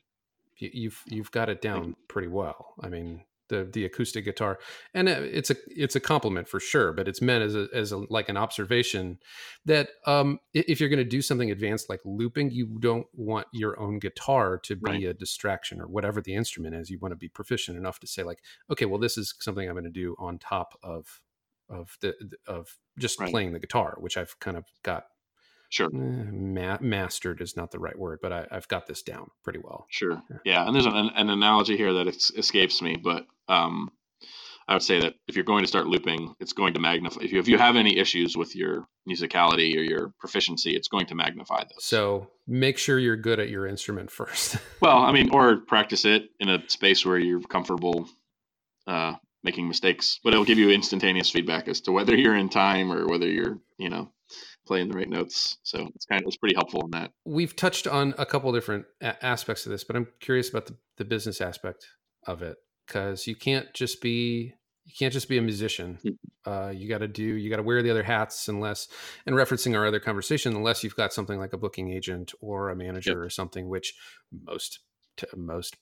you, you've you've got it down pretty well. I mean, the the acoustic guitar, and uh, it's a it's a compliment for sure, but it's meant as a as a, like an observation that um, if you're going to do something advanced like looping, you don't want your own guitar to be Right. a distraction or whatever the instrument is. You want to be proficient enough to say like, okay, well, this is something I'm going to do on top of of the of just Right. playing the guitar, which I've kind of got Sure. eh, ma- mastered is not the right word, but I, I've got this down pretty well. Sure. Yeah. Yeah, and there's an, an analogy here that escapes me, but um, I would say that if you're going to start looping, it's going to magnify. If you if you have any issues with your musicality or your proficiency, it's going to magnify those. So make sure you're good at your instrument first. well, I mean, or practice it in a space where you're comfortable uh, making mistakes, but it'll give you instantaneous feedback as to whether you're in time or whether you're, you know, playing the right notes. So it's kind of it's pretty helpful in that. We've touched on a couple different a- aspects of this, but I'm curious about the, the business aspect of it because you can't just be you can't just be a musician. Uh, you got to do you got to wear the other hats unless and referencing our other conversation unless you've got something like a booking agent or a manager or something which most most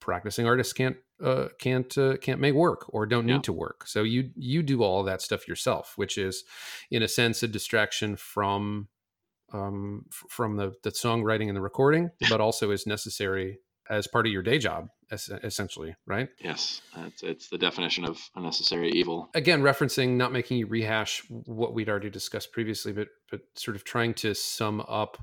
practicing artists can't uh, can't uh, can't make work or don't need Yeah. to work. So you you do all that stuff yourself, which is in a sense a distraction from um, f- from the, the songwriting and the recording, but also is necessary as part of your day job, es- essentially, right? Yes, it's it's the definition of a necessary evil. Again, referencing not making you rehash what we'd already discussed previously, but but sort of trying to sum up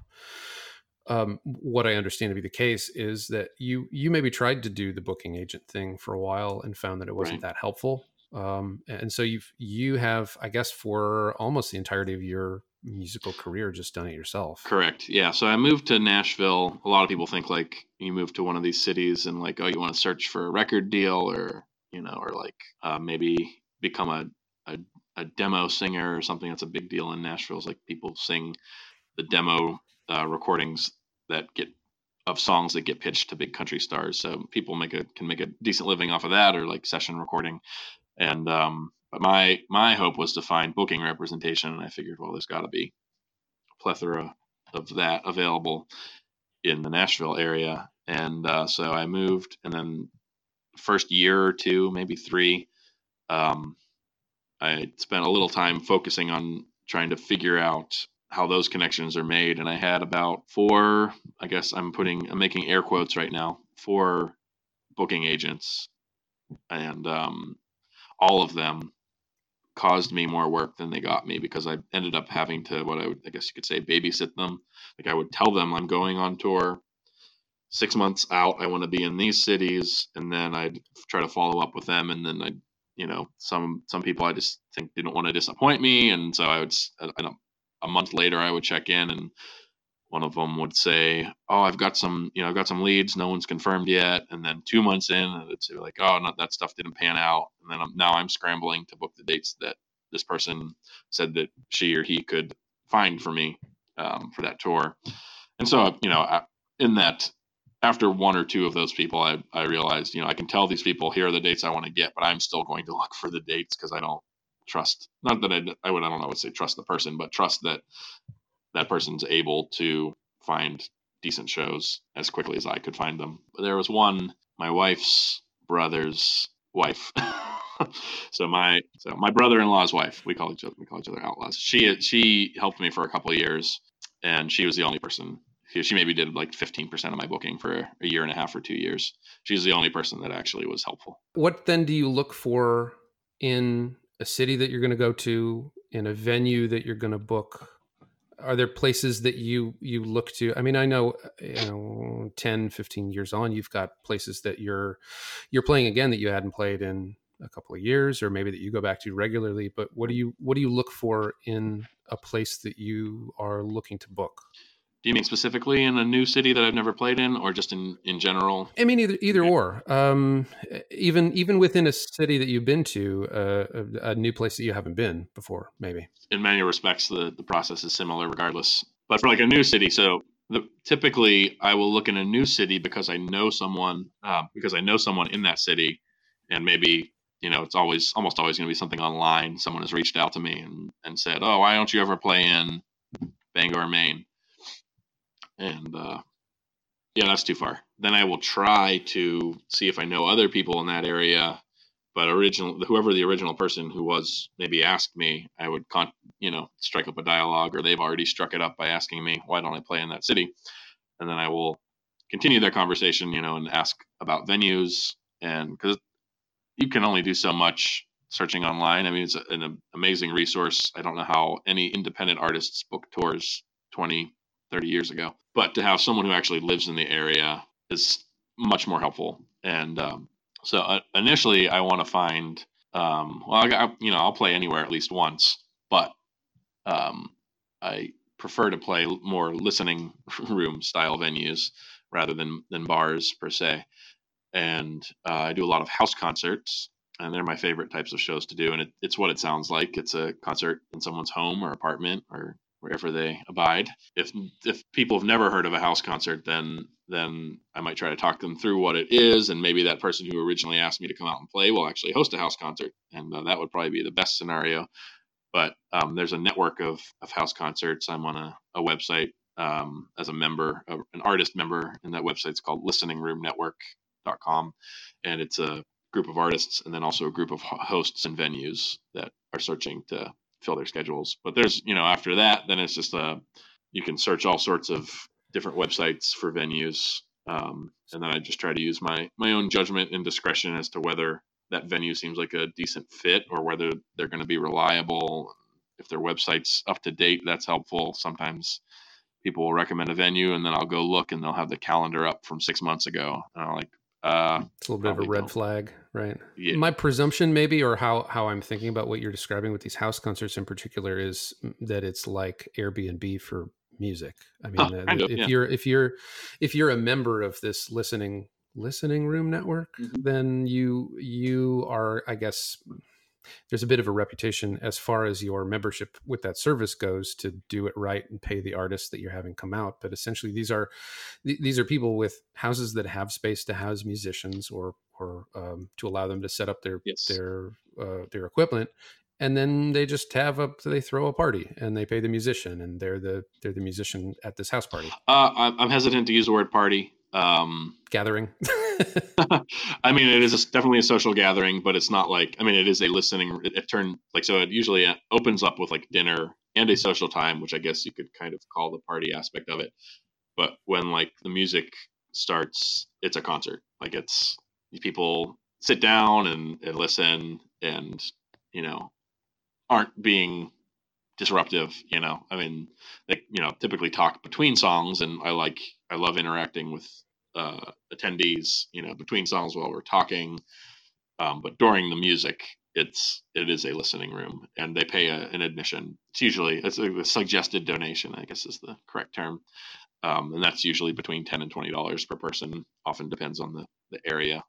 um, what I understand to be the case is that you you maybe tried to do the booking agent thing for a while and found that it wasn't Right. that helpful. Um, and so you've you have, I guess, for almost the entirety of your musical career, just done it yourself. Correct. Yeah. So I moved to Nashville. A lot of people think like you move to one of these cities and like, oh, you want to search for a record deal or, you know, or like uh, maybe become a, a, a demo singer or something. That's a big deal in Nashville. Is like people sing the demo uh, recordings that get of songs that get pitched to big country stars. So people make a can make a decent living off of that or like session recording. And um, but my my hope was to find booking representation, and I figured, well, there's got to be a plethora of that available in the Nashville area. And uh, so I moved, and then first year or two, maybe three, um, I spent a little time focusing on trying to figure out how those connections are made. And I had about four, I guess I'm putting, I'm making air quotes right now, four booking agents, and um, all of them caused me more work than they got me because I ended up having to what I would I guess you could say babysit them. Like I would tell them I'm going on tour six months out. I want to be in these cities, and then I'd try to follow up with them, and then I, would you know, some some people I just think didn't want to disappoint me, and so I would uh, and a, month later I would check in and. One of them would say, "Oh, I've got some, you know, I've got some leads. No one's confirmed yet." And then two months in, it'd like, "Oh, no, that stuff didn't pan out." And then I'm, now I'm scrambling to book the dates that this person said that she or he could find for me um, for that tour. And so, you know, in that, after one or two of those people, I, I realized, you know, I can tell these people here are the dates I want to get, but I'm still going to look for the dates because I don't trust, not that I, I would, I don't know, I would say trust the person, but trust that that person's able to find decent shows as quickly as I could find them. There was one, my wife's brother's wife. so my so my brother-in-law's wife, we call each other we call each other outlaws. She she helped me for a couple of years, and she was the only person. She, maybe did like fifteen percent of my booking for a year and a half or two years. She's the only person that actually was helpful. What then do you look for in a city that you're going to go to, in a venue that you're going to book? Are there places that you you look to? I mean, I know, you know, 10, 15 years on, you've got places that you're you're playing again that you hadn't played in a couple of years or maybe that you go back to regularly, but what do you what do you look for in a place that you are looking to book? Do you mean specifically in a new city that I've never played in, or just in in general? I mean, either either or. Um, even even within a city that you've been to, uh, a, a new place that you haven't been before, maybe. in many respects the, the process is similar regardless but for like a new city so the, typically i will look in a new city because i know someone uh, because i know someone in that city and maybe you know it's always almost always going to be something online someone has reached out to me and, and said oh why don't you ever play in bangor maine and uh, yeah, that's too far. Then I will try to see if I know other people in that area. But original, whoever the original person who was maybe asked me, I would con, you know, strike up a dialogue, or they've already struck it up by asking me, why don't I play in that city? And then I will continue that conversation, you know, and ask about venues, and because you can only do so much searching online. I mean, it's an amazing resource. I don't know how any independent artists book tours 20, 30 years ago, but to have someone who actually lives in the area is much more helpful. And um, so uh, initially, I want to find, um, well, I, you know, I'll play anywhere at least once, but um, I prefer to play more listening room style venues rather than than bars per se. And uh, I do a lot of house concerts, and they're my favorite types of shows to do. And it, it's what it sounds like. It's a concert in someone's home or apartment or wherever they abide. If if people have never heard of a house concert, then then I might try to talk them through what it is, and maybe that person who originally asked me to come out and play will actually host a house concert, and uh, that would probably be the best scenario. But um, there's a network of of house concerts. I'm on a, a website um, as a member, an artist member, and that website's called listeningroomnetwork.com, and it's a group of artists and then also a group of hosts and venues that are searching to fill their schedules. But there's, you know, after that, then it's just a, uh, you can search all sorts of different websites for venues. Um, and then I just try to use my, my own judgment and discretion as to whether that venue seems like a decent fit or whether they're going to be reliable. If their website's up to date, that's helpful. Sometimes people will recommend a venue and then I'll go look and they'll have the calendar up from six months ago. And I'm like, uh, it's a little bit of a red don't. flag, right? Yeah. My presumption, maybe, or how how I'm thinking about what you're describing with these house concerts in particular, is that it's like Airbnb for music. I mean, uh, kind of, if yeah. you're if you're if you're a member of this listening listening room network, Mhm. then you you are, I guess, there's a bit of a reputation as far as your membership with that service goes to do it right and pay the artists that you're having come out. But essentially, these are th- these are people with houses that have space to house musicians or or um, to allow them to set up their Yes. their uh, their equipment. And then they just have a they throw a party and they pay the musician and they're the they're the musician at this house party Uh, I'm I'm hesitant to use the word party. Um, gathering. I mean, it is a, definitely a social gathering, but it's not like I mean, it is a listening. It, it turned like so. It usually uh, opens up with like dinner and a social time, which I guess you could kind of call the party aspect of it. But when like the music starts, it's a concert. Like it's people sit down and, and listen, and you know, aren't being disruptive. You know, I mean, they you know typically talk between songs, and I like I love interacting with uh, attendees, you know, between songs while we're talking. Um, but during the music, it's it is a listening room, and they pay a, an admission. It's usually it's a, suggested donation, I guess is the correct term, um, and that's usually between ten and twenty dollars per person. Often depends on the the area,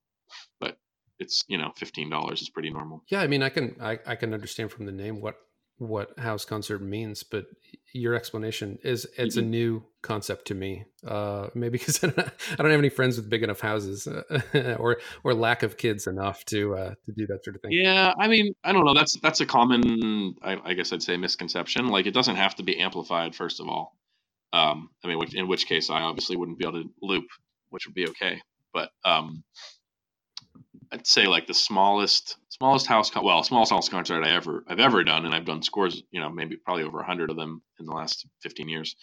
but it's you know fifteen dollars is pretty normal. Yeah, I mean, I can I, I can understand from the name what what house concert means, but your explanation is it's a new concept to me. Uh, maybe because I don't, I don't have any friends with big enough houses, uh, or or lack of kids enough to uh, to do that sort of thing. Yeah, I mean, I don't know. That's that's a common, I, I guess I'd say, misconception. Like, it doesn't have to be amplified. First of all, um, I mean, in which case, I obviously wouldn't be able to loop, which would be okay. But um, I'd say like the smallest, smallest house, con- well, smallest house concert I ever, I've ever done, and I've done scores, you know, maybe probably over a hundred of them in the last fifteen years.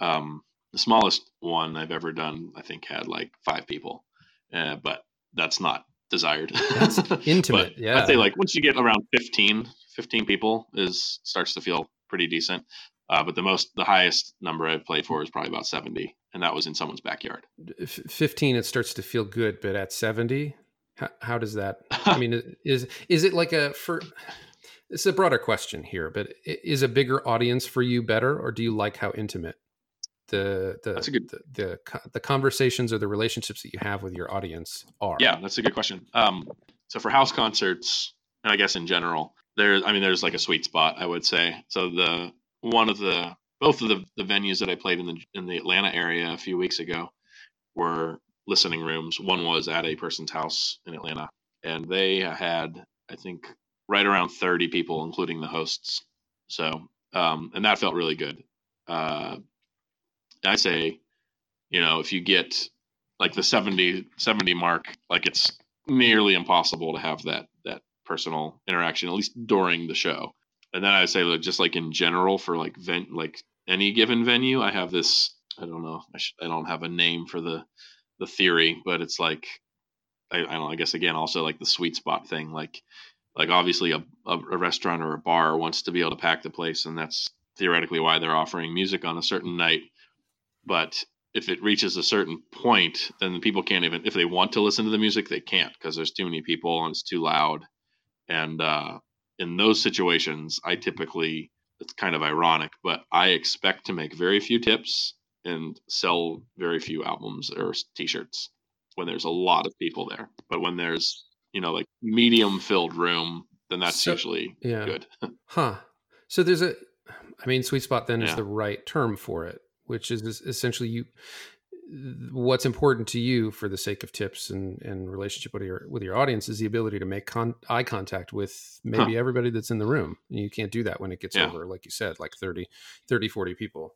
Um, the smallest one I've ever done, I think, had like five people, uh, but that's not desired. That's intimate, But yeah. I'd say like once you get around 15, 15 people is starts to feel pretty decent. Uh, but the most, the highest number I've played for is probably about 70, and that was in someone's backyard. Fifteen, it starts to feel good, but at seventy, how, how does that? I mean, is is it like a for? It's a broader question here, but is a bigger audience for you better, or do you like how intimate the the That's a good- the, the the conversations or the relationships that you have with your audience are? Yeah, that's a good question. Um, so for house concerts, and I guess in general, there, I mean, there's like a sweet spot, I would say. So the one of the both of the, the venues that I played in the in the Atlanta area a few weeks ago were listening rooms. One was at a person's house in Atlanta, and they had, I think, right around 30 people, including the hosts. So, um, and that felt really good. Uh, I'd say you know, if you get like the 70, 70 mark, like it's nearly impossible to have that that personal interaction, at least during the show. And then I say, like, just like in general for like vent, like any given venue, I have this. I don't know. I, sh- I don't have a name for the the theory, but it's like I, I don't know. I guess again, also like the sweet spot thing. Like like obviously a, a, restaurant or a bar wants to be able to pack the place, and that's theoretically why they're offering music on a certain night. But if it reaches a certain point, then people can't even if they want to listen to the music, they can't because there's too many people and it's too loud. And uh, in those situations, I typically it's kind of ironic, but I expect to make very few tips and sell very few albums or t-shirts when there's a lot of people there. But when there's you know like medium filled room, then that's So- usually yeah. good. Huh. So there's a, I mean, sweet spot then is the right term for it, which is essentially you. What's important to you for the sake of tips and, and relationship with your with your audience is the ability to make con- eye contact with maybe everybody that's in the room. And you can't do that when it gets Yeah. over, like you said, like 30, 30, 40 people.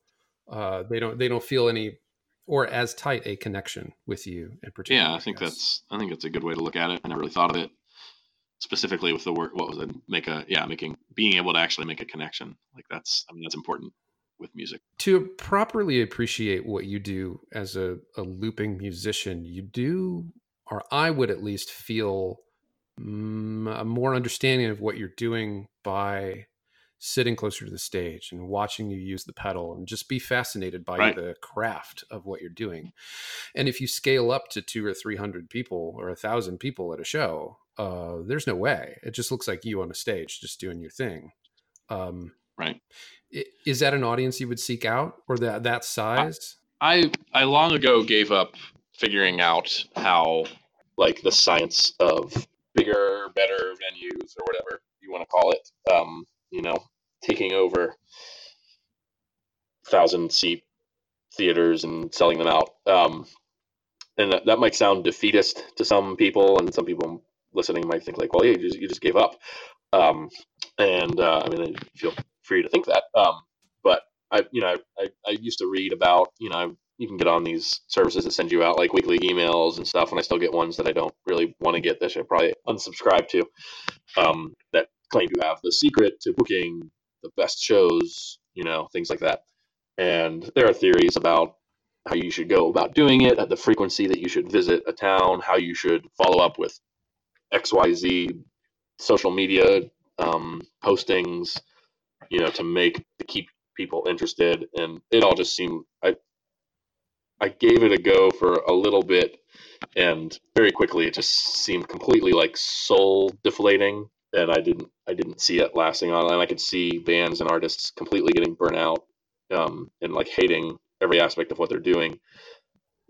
Uh, they don't they don't feel any or as tight a connection with you in particular. Yeah, I think guess. that's I think that's a good way to look at it. I never really thought of it specifically with the word. What was it? Make a yeah, making being able to actually make a connection. Like that's I mean that's important with music. to properly appreciate what you do as a, a looping musician, you do, or I would at least feel mm, a more understanding of what you're doing by sitting closer to the stage and watching you use the pedal and just be fascinated by Right. the craft of what you're doing. And if you scale up to two or 300 people or a thousand people at a show, uh, there's no way. It just looks like you on a stage just doing your thing. Um, Right. Is that an audience you would seek out or that that size? I I long ago gave up figuring out how like the science of bigger, better venues or whatever you want to call it. Um, you know, taking over thousand seat theaters and selling them out. Um, and that, that might sound defeatist to some people, and some people listening might think like, "Well, yeah, you just, you just gave up." Um, and uh, I mean, feel free to think that. Um, but I, you know, I, I used to read about, you know, you can get on these services that send you out like weekly emails and stuff, and I still get ones that I don't really want to get that I probably unsubscribe to. Um, that claim to have the secret to booking the best shows, you know, things like that. And there are theories about how you should go about doing it, at the frequency that you should visit a town, how you should follow up with XYZ social media um, postings, you know, to make to keep people interested. And it all just seemed I I gave it a go for a little bit, and very quickly it just seemed completely like soul deflating. And I didn't I didn't see it lasting on, and I could see bands and artists completely getting burnt out um, and like hating every aspect of what they're doing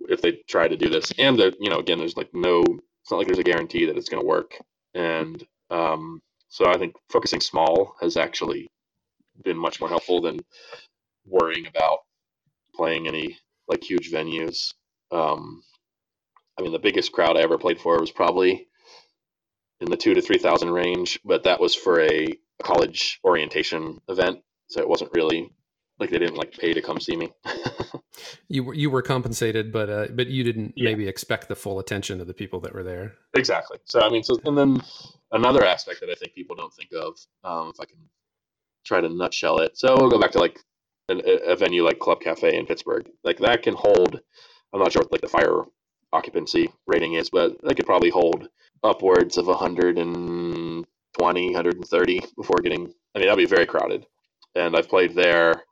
if they try to do this. And that you know, again, there's like no, it's not like there's a guarantee that it's going to work. And um, so I think focusing small has actually been much more helpful than worrying about playing any like huge venues. Um, I mean, the biggest crowd I ever played for was probably in the two to three thousand range, but that was for a, a college orientation event, so it wasn't really like they didn't like pay to come see me. You were you were compensated, but uh, but you didn't Yeah. maybe expect the full attention of the people that were there. Exactly. So I mean, so and then another aspect that I think people don't think of, um, if I can try to nutshell it. So we'll go back to like an, a venue like Club Cafe in Pittsburgh. Like that can hold. I'm not sure what like the fire occupancy rating is, but that could probably hold upwards of 120, 130 before getting. I mean, that'd be very crowded. And I've played there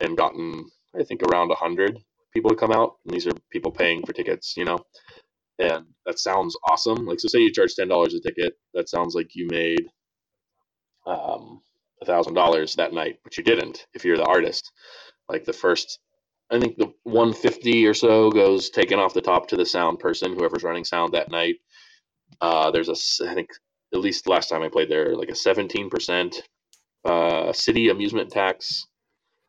and gotten, I think, around 100 people to come out. And these are people paying for tickets, you know and that sounds awesome. Like, so say you charge ten dollars a ticket, that sounds like you made um thousand dollars that night, but you didn't. If you're the artist, like the first, I think the one fifty or so goes taken off the top to the sound person, whoever's running sound that night. Uh, there's a, I think at least last time I played there, like a seventeen percent uh city amusement tax.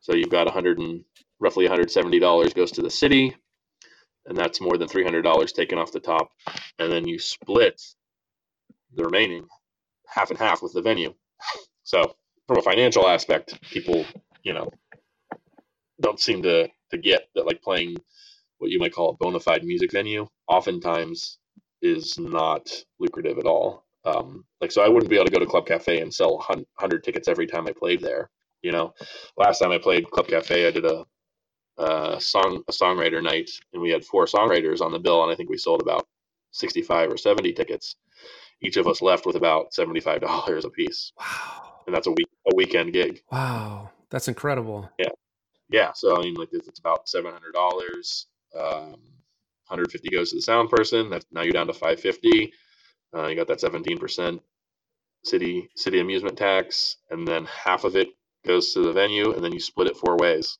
So you've got a hundred and roughly one hundred seventy dollars goes to the city and that's more than three hundred dollars taken off the top, and then you split the remaining half and half with the venue. So from a financial aspect, people you know don't seem to to get that like playing what you might call a bona fide music venue, oftentimes is not lucrative at all. Um, like, so I wouldn't be able to go to Club Cafe and sell 100 tickets every time I played there. You know, last time I played Club Cafe, I did a, a song, a songwriter night, and we had four songwriters on the bill, and I think we sold about 65 or 70 tickets. Each of us left with about $75 a piece. Wow. And that's a week, a weekend gig. Wow. That's incredible. Yeah. Yeah. So, I mean, like, it's about $700. Um, 150 goes to the sound person. That's now you're down to 550. Uh, you got that 17% city city amusement tax, and then half of it goes to the venue, and then you split it four ways.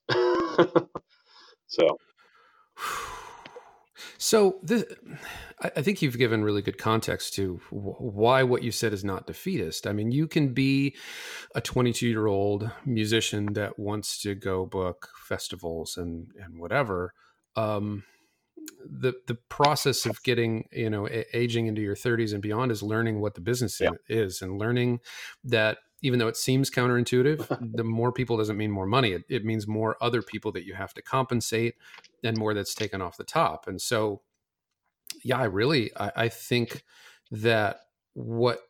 so, so this, I think you've given really good context to why what you said is not defeatist. I mean, you can be a 22 year old musician that wants to go book festivals and and whatever. Um, the the process of getting you know aging into your 30s and beyond is learning what the business yeah. is and learning that even though it seems counterintuitive the more people doesn't mean more money. It, it means more other people that you have to compensate and more that's taken off the top. And so yeah i really i, I think that what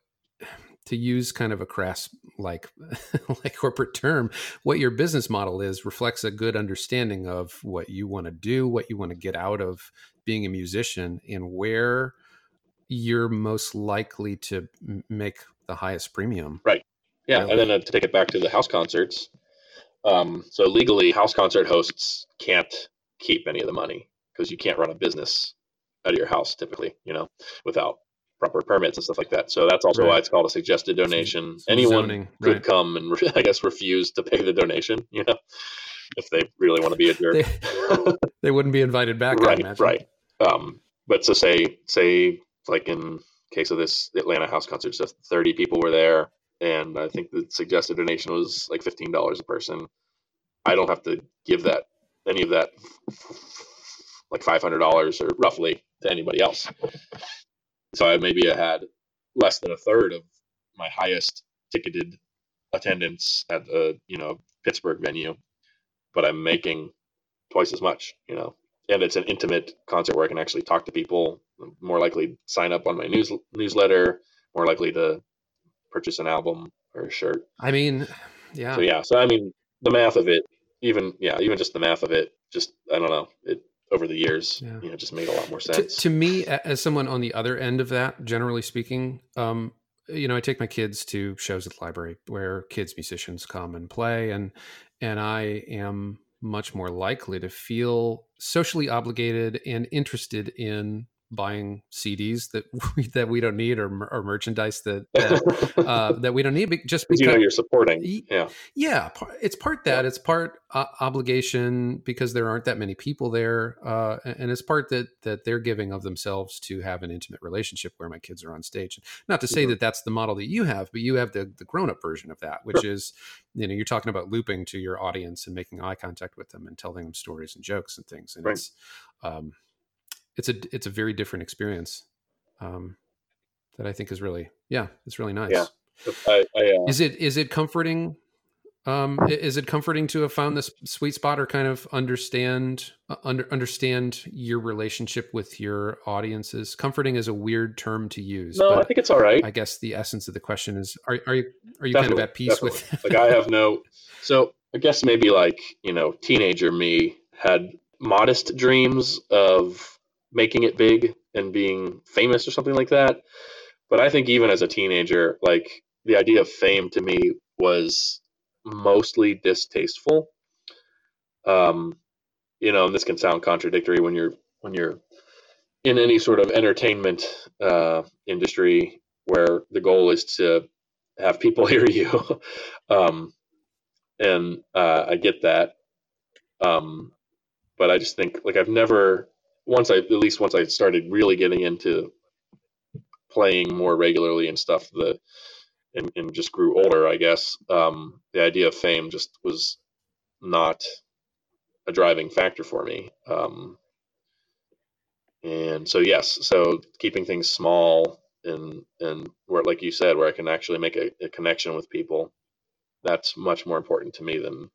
to use kind of a crass like like corporate term what your business model is reflects a good understanding of what you want to do what you want to get out of being a musician and where you're most likely to make the highest premium. Right yeah really. and then uh, to take it back to the house concerts um, so legally house concert hosts can't keep any of the money because you can't run a business out of your house typically you know without proper permits and stuff like that. So that's also right. why it's called a suggested donation. Anyone zoning, could right. come and I guess refuse to pay the donation, you know, if they really want to be a jerk. They, they wouldn't be invited back. right, right. Um, but so say say like in case of this Atlanta house concert, so thirty people were there, and I think the suggested donation was like fifteen dollars a person. I don't have to give that any of that like five hundred dollars or roughly to anybody else. So I maybe I had less than a third of my highest ticketed attendance at a you know Pittsburgh venue, but I'm making twice as much. You know, and it's an intimate concert where I can actually talk to people. I'm more likely sign up on my news newsletter. More likely to purchase an album or a shirt. I mean, yeah. So yeah. So I mean, the math of it, even yeah, even just the math of it, just I don't know. It over the years, yeah. you know, just made a lot more sense. To, to, me, as someone on the other end of that, generally speaking, um, you know, I take my kids to shows at the library where kids musicians come and play, and and I am much more likely to feel socially obligated and interested in buying CDs that we, that we don't need or, or merchandise that that, uh, that, we don't need just because you know you're supporting yeah yeah it's part that yeah. it's part uh, obligation because there aren't that many people there uh, and it's part that that they're giving of themselves to have an intimate relationship where my kids are on stage not to say mm-hmm. that that's the model that you have but you have the the grown-up version of that which sure. is you know you're talking about looping to your audience and making eye contact with them and telling them stories and jokes and things and right. it's um, it's a it's a very different experience um, that I think is really yeah it's really nice. Yeah. I, I, uh, is it is it comforting? Um, is it comforting to have found this sweet spot, or kind of understand uh, under, understand your relationship with your audiences? Comforting is a weird term to use. No, I think it's all right. I guess the essence of the question is: Are, are you are you definitely, kind of at peace definitely. with? like I have no. So I guess maybe like you know, teenager me had modest dreams of making it big and being famous or something like that. But I think even as a teenager, like the idea of fame to me was mostly distasteful. Um, you know, and this can sound contradictory when you're when you're in any sort of entertainment uh, industry where the goal is to have people hear you. um, and uh, I get that. Um, but I just think like I've never once I at least once I started really getting into playing more regularly and stuff, the and, and just grew older, I guess, um, the idea of fame just was not a driving factor for me. Um, and so yes, so keeping things small and and where like you said, where I can actually make a, a connection with people, that's much more important to me than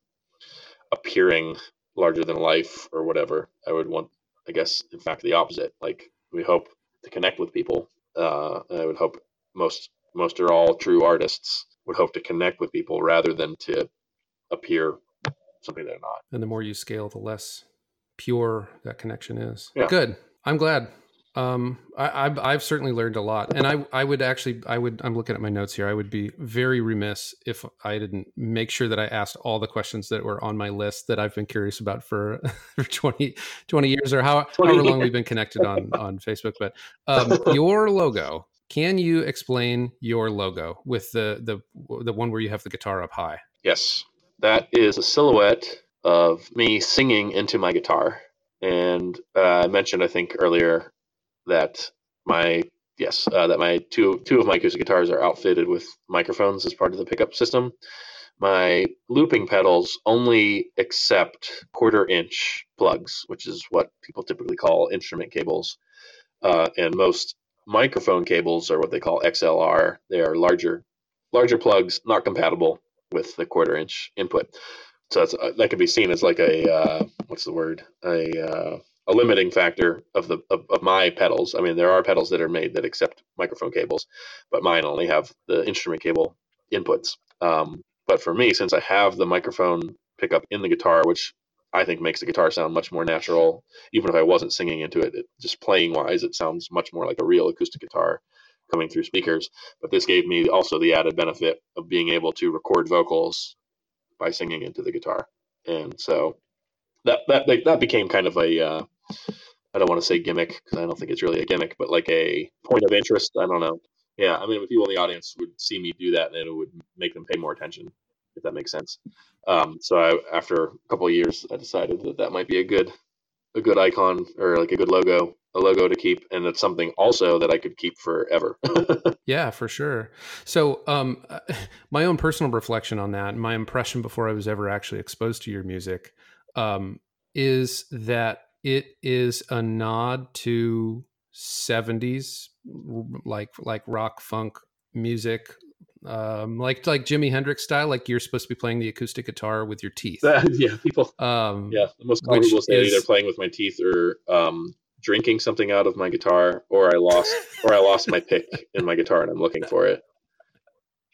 appearing larger than life or whatever. I would want I guess, in fact, the opposite. Like we hope to connect with people. Uh, I would hope most most are all true artists would hope to connect with people rather than to appear something they're not. And the more you scale, the less pure that connection is. Yeah. Good. I'm glad. Um, I, I've, I've certainly learned a lot, and I, I would actually, I would, I'm looking at my notes here. I would be very remiss if I didn't make sure that I asked all the questions that were on my list that I've been curious about for, for 20, 20 years or how, 20 however long we've been connected on, on Facebook. But um, your logo, can you explain your logo with the, the, the one where you have the guitar up high? Yes, that is a silhouette of me singing into my guitar. And uh, I mentioned, I think earlier, that my yes, uh, that my two two of my acoustic guitars are outfitted with microphones as part of the pickup system. My looping pedals only accept quarter inch plugs, which is what people typically call instrument cables, uh, and most microphone cables are what they call XLR. They are larger larger plugs, not compatible with the quarter inch input. So that's, uh, that could be seen as like a uh, what's the word a uh, a limiting factor of the of, of my pedals. I mean, there are pedals that are made that accept microphone cables, but mine only have the instrument cable inputs. Um, but for me, since I have the microphone pickup in the guitar, which I think makes the guitar sound much more natural, even if I wasn't singing into it, it just playing wise, it sounds much more like a real acoustic guitar coming through speakers. But this gave me also the added benefit of being able to record vocals by singing into the guitar, and so that that that, that became kind of a uh, I don't want to say gimmick because I don't think it's really a gimmick, but like a point of interest. I don't know. Yeah, I mean, if people in the audience would see me do that, then it would make them pay more attention, if that makes sense. Um, so I, after a couple of years, I decided that that might be a good a good icon or like a good logo, a logo to keep, and it's something also that I could keep forever. Yeah, for sure. So, um, my own personal reflection on that, my impression before I was ever actually exposed to your music, um, is that it is a nod to '70s, like like rock funk music, um, like like Jimi Hendrix style. Like you're supposed to be playing the acoustic guitar with your teeth. yeah, people. Um, Yeah, the most common people say is- either playing with my teeth or um, drinking something out of my guitar, or I lost or I lost my pick in my guitar and I'm looking for it.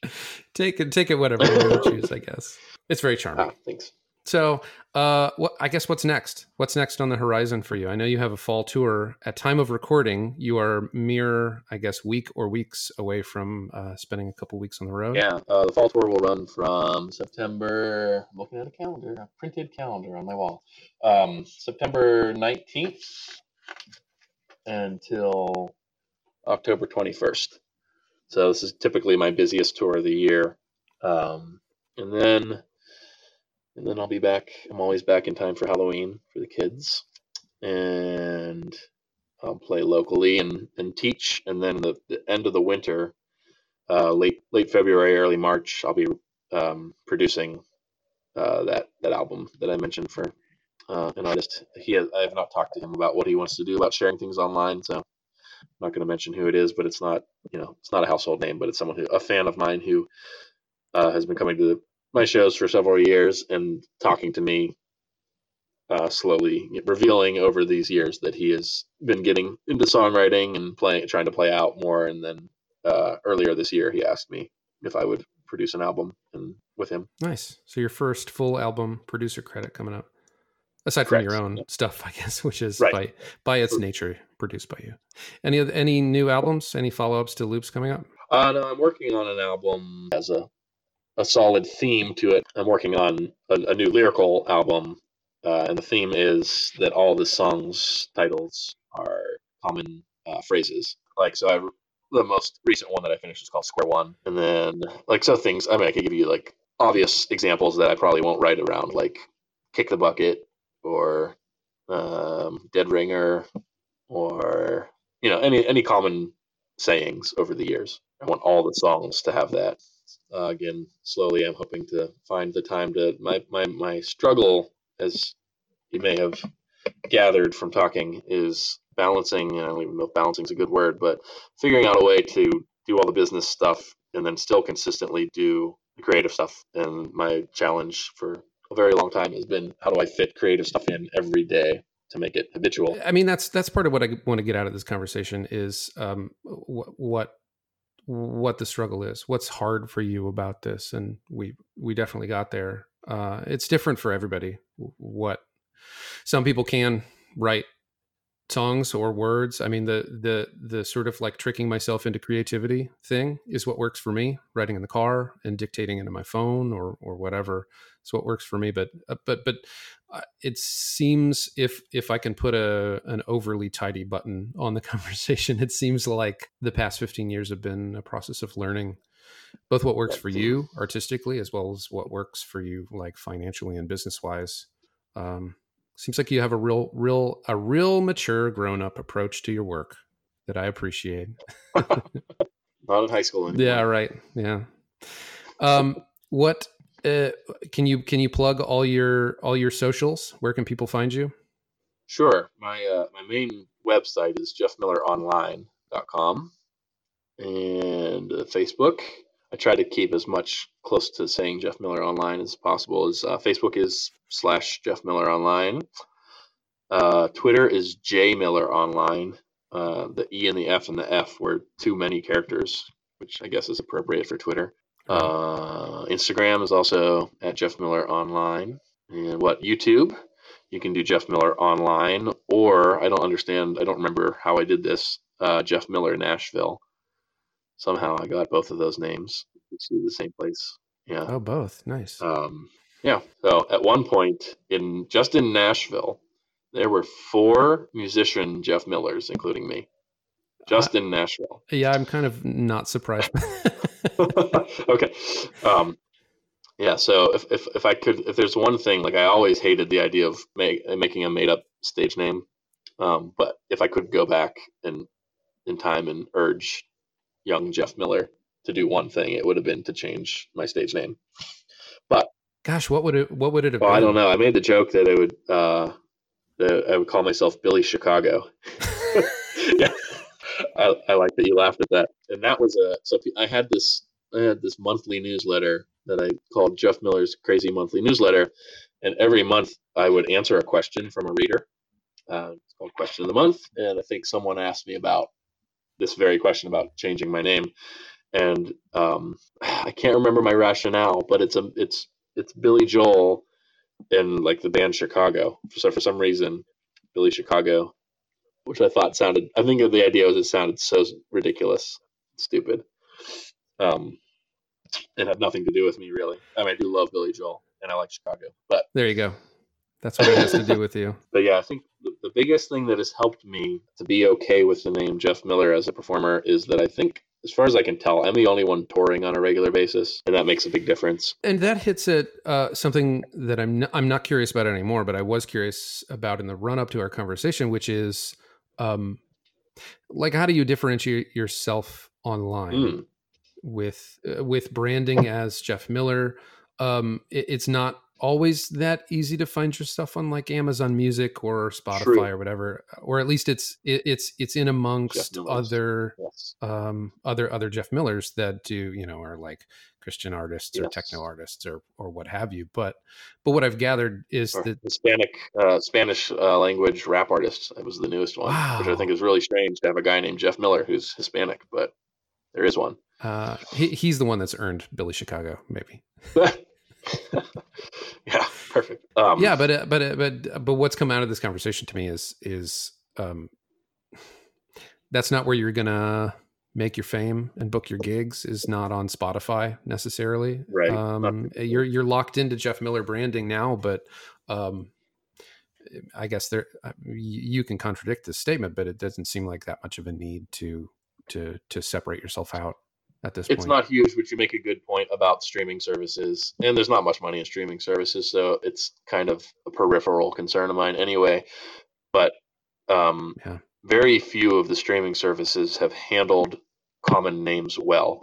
take it, take it, whatever you choose. I guess it's very charming. Ah, thanks. So, uh, what I guess what's next? What's next on the horizon for you? I know you have a fall tour. At time of recording, you are mere, I guess, week or weeks away from uh, spending a couple weeks on the road. Yeah, uh, the fall tour will run from September. I'm looking at a calendar, a printed calendar on my wall. Um, September 19th until October 21st. So this is typically my busiest tour of the year. Um, and then, and then I'll be back. I'm always back in time for Halloween for the kids, and I'll play locally and, and teach. And then the, the end of the winter, uh, late late February, early March, I'll be um, producing uh, that that album that I mentioned for uh, an artist. He has, I have not talked to him about what he wants to do about sharing things online, so I'm not going to mention who it is. But it's not you know it's not a household name, but it's someone who a fan of mine who uh, has been coming to the, my shows for several years and talking to me. Uh, slowly revealing over these years that he has been getting into songwriting and playing, trying to play out more, and then uh, earlier this year, he asked me if I would produce an album and with him. Nice. So your first full album producer credit coming up, aside from your Correct. own stuff, I guess, which is Right. by by its nature produced by you. Any any new albums? Any follow ups to loops coming up? Uh, no, I'm working on an album as a a solid theme to it. I'm working on a, a new lyrical album, uh, and the theme is that all the songs titles are common uh, phrases. Like so, I the most recent one that I finished is called Square One, and then like so things. I mean, I could give you like obvious examples that I probably won't write around, like kick the bucket or um, dead ringer or you know any any common sayings over the years. I want all the songs to have that. Uh, again, slowly, I'm hoping to find the time to my my my struggle, as you may have gathered from talking, is balancing. I don't even know if balancing is a good word, but figuring out a way to do all the business stuff and then still consistently do the creative stuff. And my challenge for a very long time has been how do I fit creative stuff in every day to make it habitual. I mean, that's that's part of what I want to get out of this conversation is um, wh- what what the struggle is. What's hard for you about this? And we we definitely got there. Uh, it's different for everybody. What some people can write songs or words. I mean, the the the sort of like tricking myself into creativity thing is what works for me. Writing in the car and dictating into my phone or or whatever is what works for me. But uh, but but uh, it seems if if I can put a an overly tidy button on the conversation, it seems like the past fifteen years have been a process of learning both what works for you artistically as well as what works for you like financially and business wise. Um, seems like you have a real real a real mature grown up approach to your work that i appreciate. Not in high school anymore. yeah right. Yeah. Um what uh, can you can you plug all your all your socials? Where can people find you? Sure. My uh, my main website is jeffmilleronline.com and uh, facebook I try to keep as much close to saying Jeff Miller Online as possible. As uh, Facebook is slash Jeff Miller Online. Uh, Twitter is J Miller Online. Uh, the E and the F and the F were too many characters, which I guess is appropriate for Twitter. Uh, Instagram is also at Jeff Miller Online. And what YouTube? You can do Jeff Miller Online, or I don't understand. I don't remember how I did this. Uh, Jeff Miller Nashville somehow I got both of those names to the same place. Yeah. Oh, both. Nice. Um, yeah. So at one point in just in Nashville, there were four musician Jeff Millers, including me, just uh, in Nashville. Yeah, I'm kind of not surprised. okay. Um, yeah. So if, if, if I could, if there's one thing, like I always hated the idea of make, making a made up stage name. Um, but if I could go back and in time and urge young Jeff Miller to do one thing, it would have been to change my stage name. But gosh, what would it what would it have well, been? I don't know. I made the joke that it would uh, that I would call myself Billy Chicago. yeah, I, I like that you laughed at that. And that was a so I had this I had this monthly newsletter that I called Jeff Miller's Crazy Monthly Newsletter, and every month I would answer a question from a reader. Uh, it's called Question of the Month, and I think someone asked me about this very question about changing my name, and um, I can't remember my rationale, but it's a it's it's Billy Joel in like the band Chicago. So for some reason, Billy Chicago, which I thought sounded. I think the idea was it sounded so ridiculous, stupid. Um, it had nothing to do with me really. I mean, I do love Billy Joel and I like Chicago, but there you go. That's what it has to do with you. But yeah, I think the, biggest thing that has helped me to be okay with the name Jeff Miller as a performer is that I think as far as I can tell, I'm the only one touring on a regular basis, and that makes a big difference. And that hits at uh, something that I'm not, I'm not curious about anymore, but I was curious about in the run up to our conversation, which is, um, like, how do you differentiate yourself online mm. with uh, with branding as Jeff Miller? Um, it, it's not always that easy to find your stuff on like Amazon Music or Spotify True. or whatever, or at least it's it, it's it's in amongst other yes. um, other other Jeff Millers that do you know are like Christian artists yes. or techno artists or or what have you. But but what I've gathered is or that Hispanic uh, Spanish uh, language rap artists. That was the newest one, wow. which I think is really strange to have a guy named Jeff Miller who's Hispanic, but there is one. Uh, he, he's the one that's earned Billy Chicago, maybe. yeah, perfect. Um, yeah, but uh, but uh, but but what's come out of this conversation to me is is um, that's not where you're gonna make your fame and book your gigs is not on Spotify necessarily. Right. Um, you're you're locked into Jeff Miller branding now, but um, I guess there uh, you can contradict this statement, but it doesn't seem like that much of a need to to to separate yourself out at this it's point. not huge, but you make a good point about streaming services. And there's not much money in streaming services, so it's kind of a peripheral concern of mine anyway. But um, yeah. very few of the streaming services have handled common names well,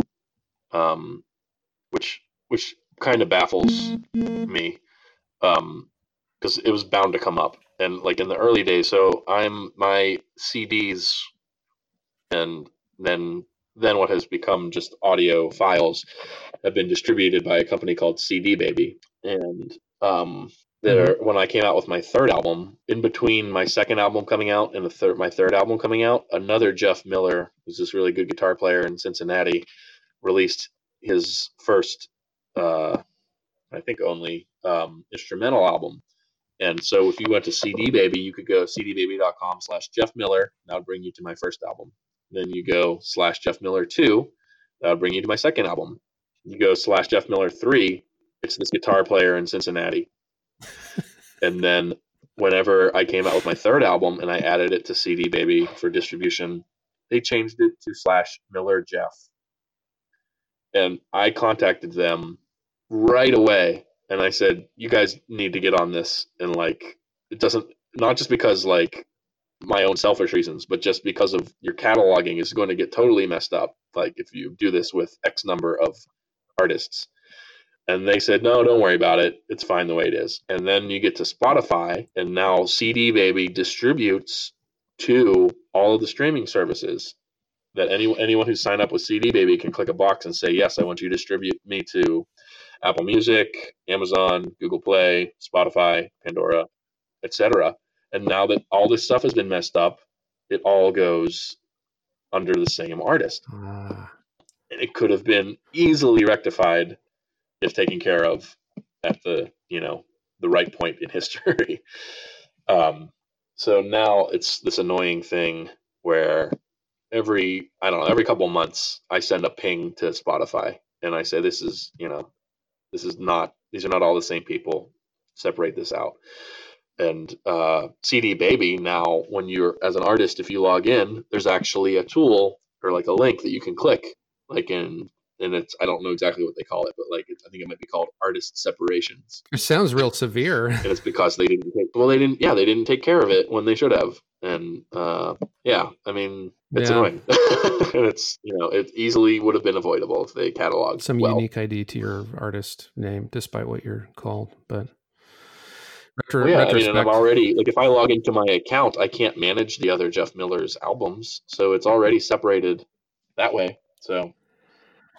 um, which which kind of baffles me because um, it was bound to come up. And like in the early days, so I'm my CDs and then then what has become just audio files have been distributed by a company called CD Baby. And um, there when I came out with my third album, in between my second album coming out and the third my third album coming out, another Jeff Miller, who's this really good guitar player in Cincinnati, released his first, uh, I think only um, instrumental album. And so if you went to CD Baby, you could go cdbaby.com slash Jeff Miller. That would bring you to my first album. Then you go slash Jeff Miller 2. that'll bring you to my second album. You go slash Jeff Miller 3. It's this guitar player in Cincinnati. and then whenever I came out with my third album and I added it to CD Baby for distribution, they changed it to slash Miller Jeff. And I contacted them right away and I said, "You guys need to get on this." And like, it doesn't not just because like my own selfish reasons, but just because of your cataloging is going to get totally messed up. Like if you do this with X number of artists. And they said, no, don't worry about it. It's fine the way it is. And then you get to Spotify, and now CD Baby distributes to all of the streaming services that any, anyone who signed up with CD Baby can click a box and say, yes, I want you to distribute me to Apple Music, Amazon, Google Play, Spotify, Pandora, etc. And now that all this stuff has been messed up, it all goes under the same artist. Ah. And it could have been easily rectified if taken care of at the, you know, the right point in history. um, so now it's this annoying thing where every I don't know, every couple months I send a ping to Spotify and I say this is, you know, this is not these are not all the same people. Separate this out. And uh, CD Baby now, when you're as an artist, if you log in, there's actually a tool or like a link that you can click, like in and it's I don't know exactly what they call it, but like I think it might be called artist separations. It sounds real severe. And it's because they didn't take well they didn't yeah they didn't take care of it when they should have. And uh, yeah, I mean it's Yeah. annoying, and it's you know it easily would have been avoidable if they cataloged Some well. unique ID to your artist name, despite what you're called. But retro, Well, yeah, I mean, and I'm already like if I log into my account, I can't manage the other Jeff Miller's albums, so it's already separated that way. So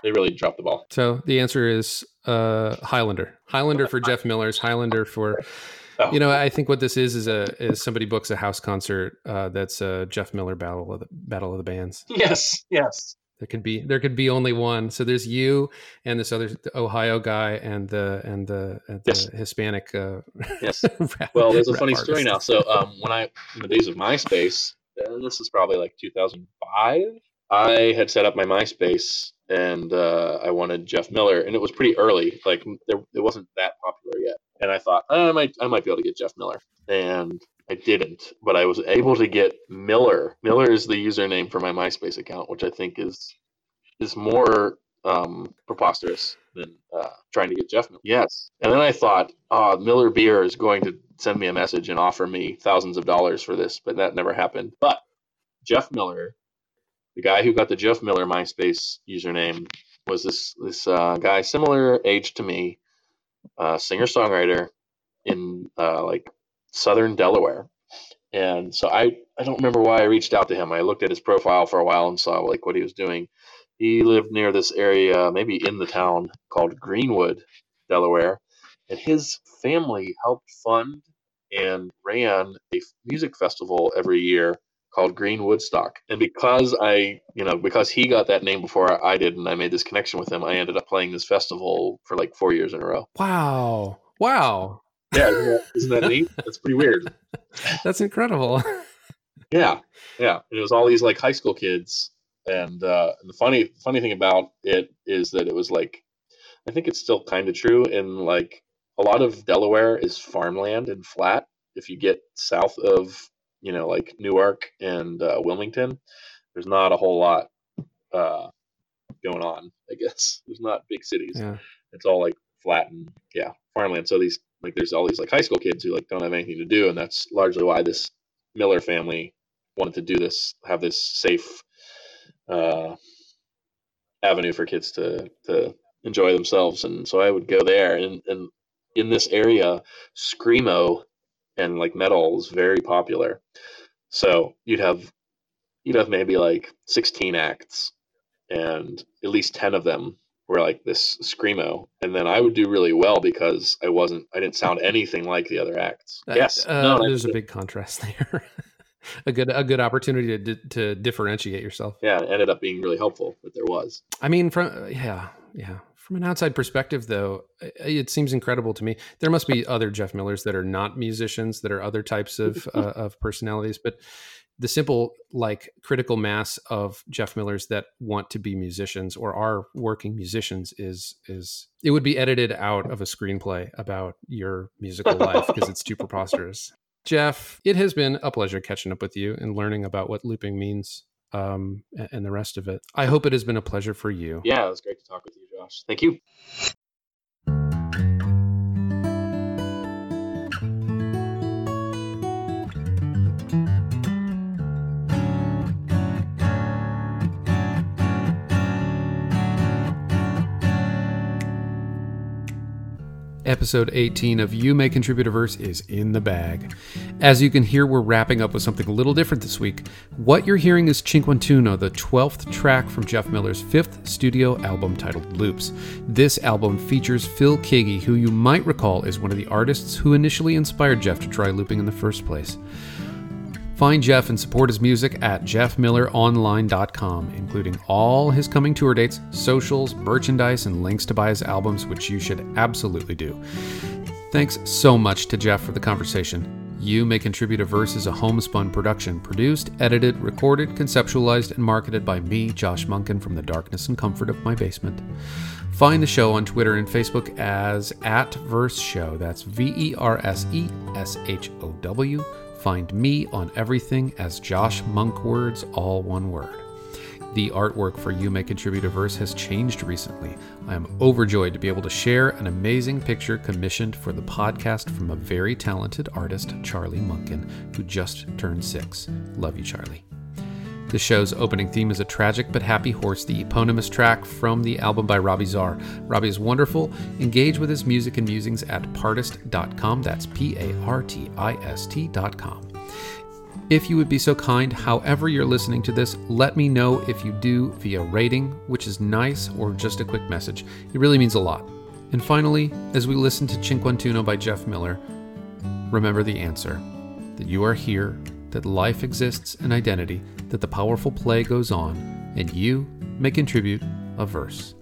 they really dropped the ball. so the answer is uh, Highlander. Highlander for Jeff Miller's. Highlander for Oh. you know. I think what this is is a is somebody books a house concert uh, that's a Jeff Miller battle of the battle of the bands. Yes, yes. There could be there could be only one. So there's you and this other Ohio guy and the and the, and the Yes. Hispanic. Uh, Yes. rap- Well, there's a funny story now. So um, when I in the days of MySpace, and this is probably like 2005, I had set up my MySpace and uh, I wanted Jeff Miller, and it was pretty early. Like there, it wasn't that popular yet, and I thought "Oh, I might I might be able to get Jeff Miller, and I didn't, but I was able to get Miller. Miller is the username for my MySpace account, which I think is is more um, preposterous than uh, trying to get Jeff Miller. Yes, and then I thought, oh, Miller Beer is going to send me a message and offer me thousands of dollars for this, but that never happened. But Jeff Miller, the guy who got the Jeff Miller MySpace username, was this this uh, guy similar age to me, uh, singer songwriter in uh, like southern Delaware. And so I, I don't remember why I reached out to him. I looked at his profile for a while and saw like what he was doing. He lived near this area, maybe in the town called Greenwood, Delaware, and his family helped fund and ran a music festival every year called Green Woodstock. And because I, you know, because he got that name before I did, and I made this connection with him, I ended up playing this festival for like four years in a row. wow, wow, Yeah, isn't that, isn't that neat? That's pretty weird. that's incredible. Yeah, yeah. And it was all these like high school kids, and uh, and the funny funny thing about it is that it was like, I think it's still kind of true in like a lot of Delaware is farmland and flat. If you get south of you know like Newark and uh, Wilmington, there's not a whole lot uh, going on. I guess there's not big cities yeah, it's all like flat and yeah farmland so these like there's all these like high school kids who like don't have anything to do and that's largely why this miller family wanted to do this have this safe uh avenue for kids to to enjoy themselves. And so i would go there and and in this area screamo and like metal is very popular. So you'd have you'd have maybe like 16 acts and at least 10 of them were like this screamo, and then I would do really well because I wasn't, I didn't sound anything like the other acts. Uh, yes, uh, no, there's a big contrast there. a good a good opportunity to to differentiate yourself. yeah, it ended up being really helpful that there was. I mean, from yeah, yeah. From an outside perspective, though, it seems incredible to me. There must be other Jeff Millers that are not musicians, that are other types of uh, of personalities, but the simple like critical mass of Jeff Millers that want to be musicians or are working musicians is is it would be edited out of a screenplay about your musical life because it's too preposterous. Jeff, it has been a pleasure catching up with you and learning about what looping means um, and the rest of it. I hope it has been a pleasure for you. Yeah, it was great to talk with you, Josh. Thank you. Episode 18 of You May Contribute a Verse is in the bag. As you can hear, we're wrapping up with something a little different this week. What you're hearing is Cinquantuno, the 12th track from Jeff Miller's fifth studio album titled Loops. This album features Phil Keaggy, who you might recall is one of the artists who initially inspired Jeff to try looping in the first place. Find Jeff and support his music at jeffmilleronline.com, including all his coming tour dates, socials, merchandise, and links to buy his albums, which you should absolutely do. Thanks so much to Jeff for the conversation. You May Contribute a Verse is a homespun production, produced, edited, recorded, conceptualized, and marketed by me, Josh Munkin, from the darkness and comfort of my basement. Find the show on Twitter and Facebook as at Verse Show. That's V E R S E S H O W. Find me on everything as Josh Monk Words, all one word. The artwork for You May Contribute a Verse has changed recently. I am overjoyed to be able to share an amazing picture commissioned for the podcast from a very talented artist, Charlie Munkin, who just turned six. Love you, Charlie. The show's opening theme is a tragic but happy horse, the eponymous track from the album by Robbie Czar. Robbie is wonderful. Engage with his music and musings at partist.com. That's P A R T I S T.com. If you would be so kind, however you're listening to this, let me know if you do via rating, which is nice, or just a quick message. It really means a lot. And finally, as we listen to Cinquantuno by Jeff Miller, remember the answer that you are here, that life exists an identity, that the powerful play goes on, and you may contribute a verse.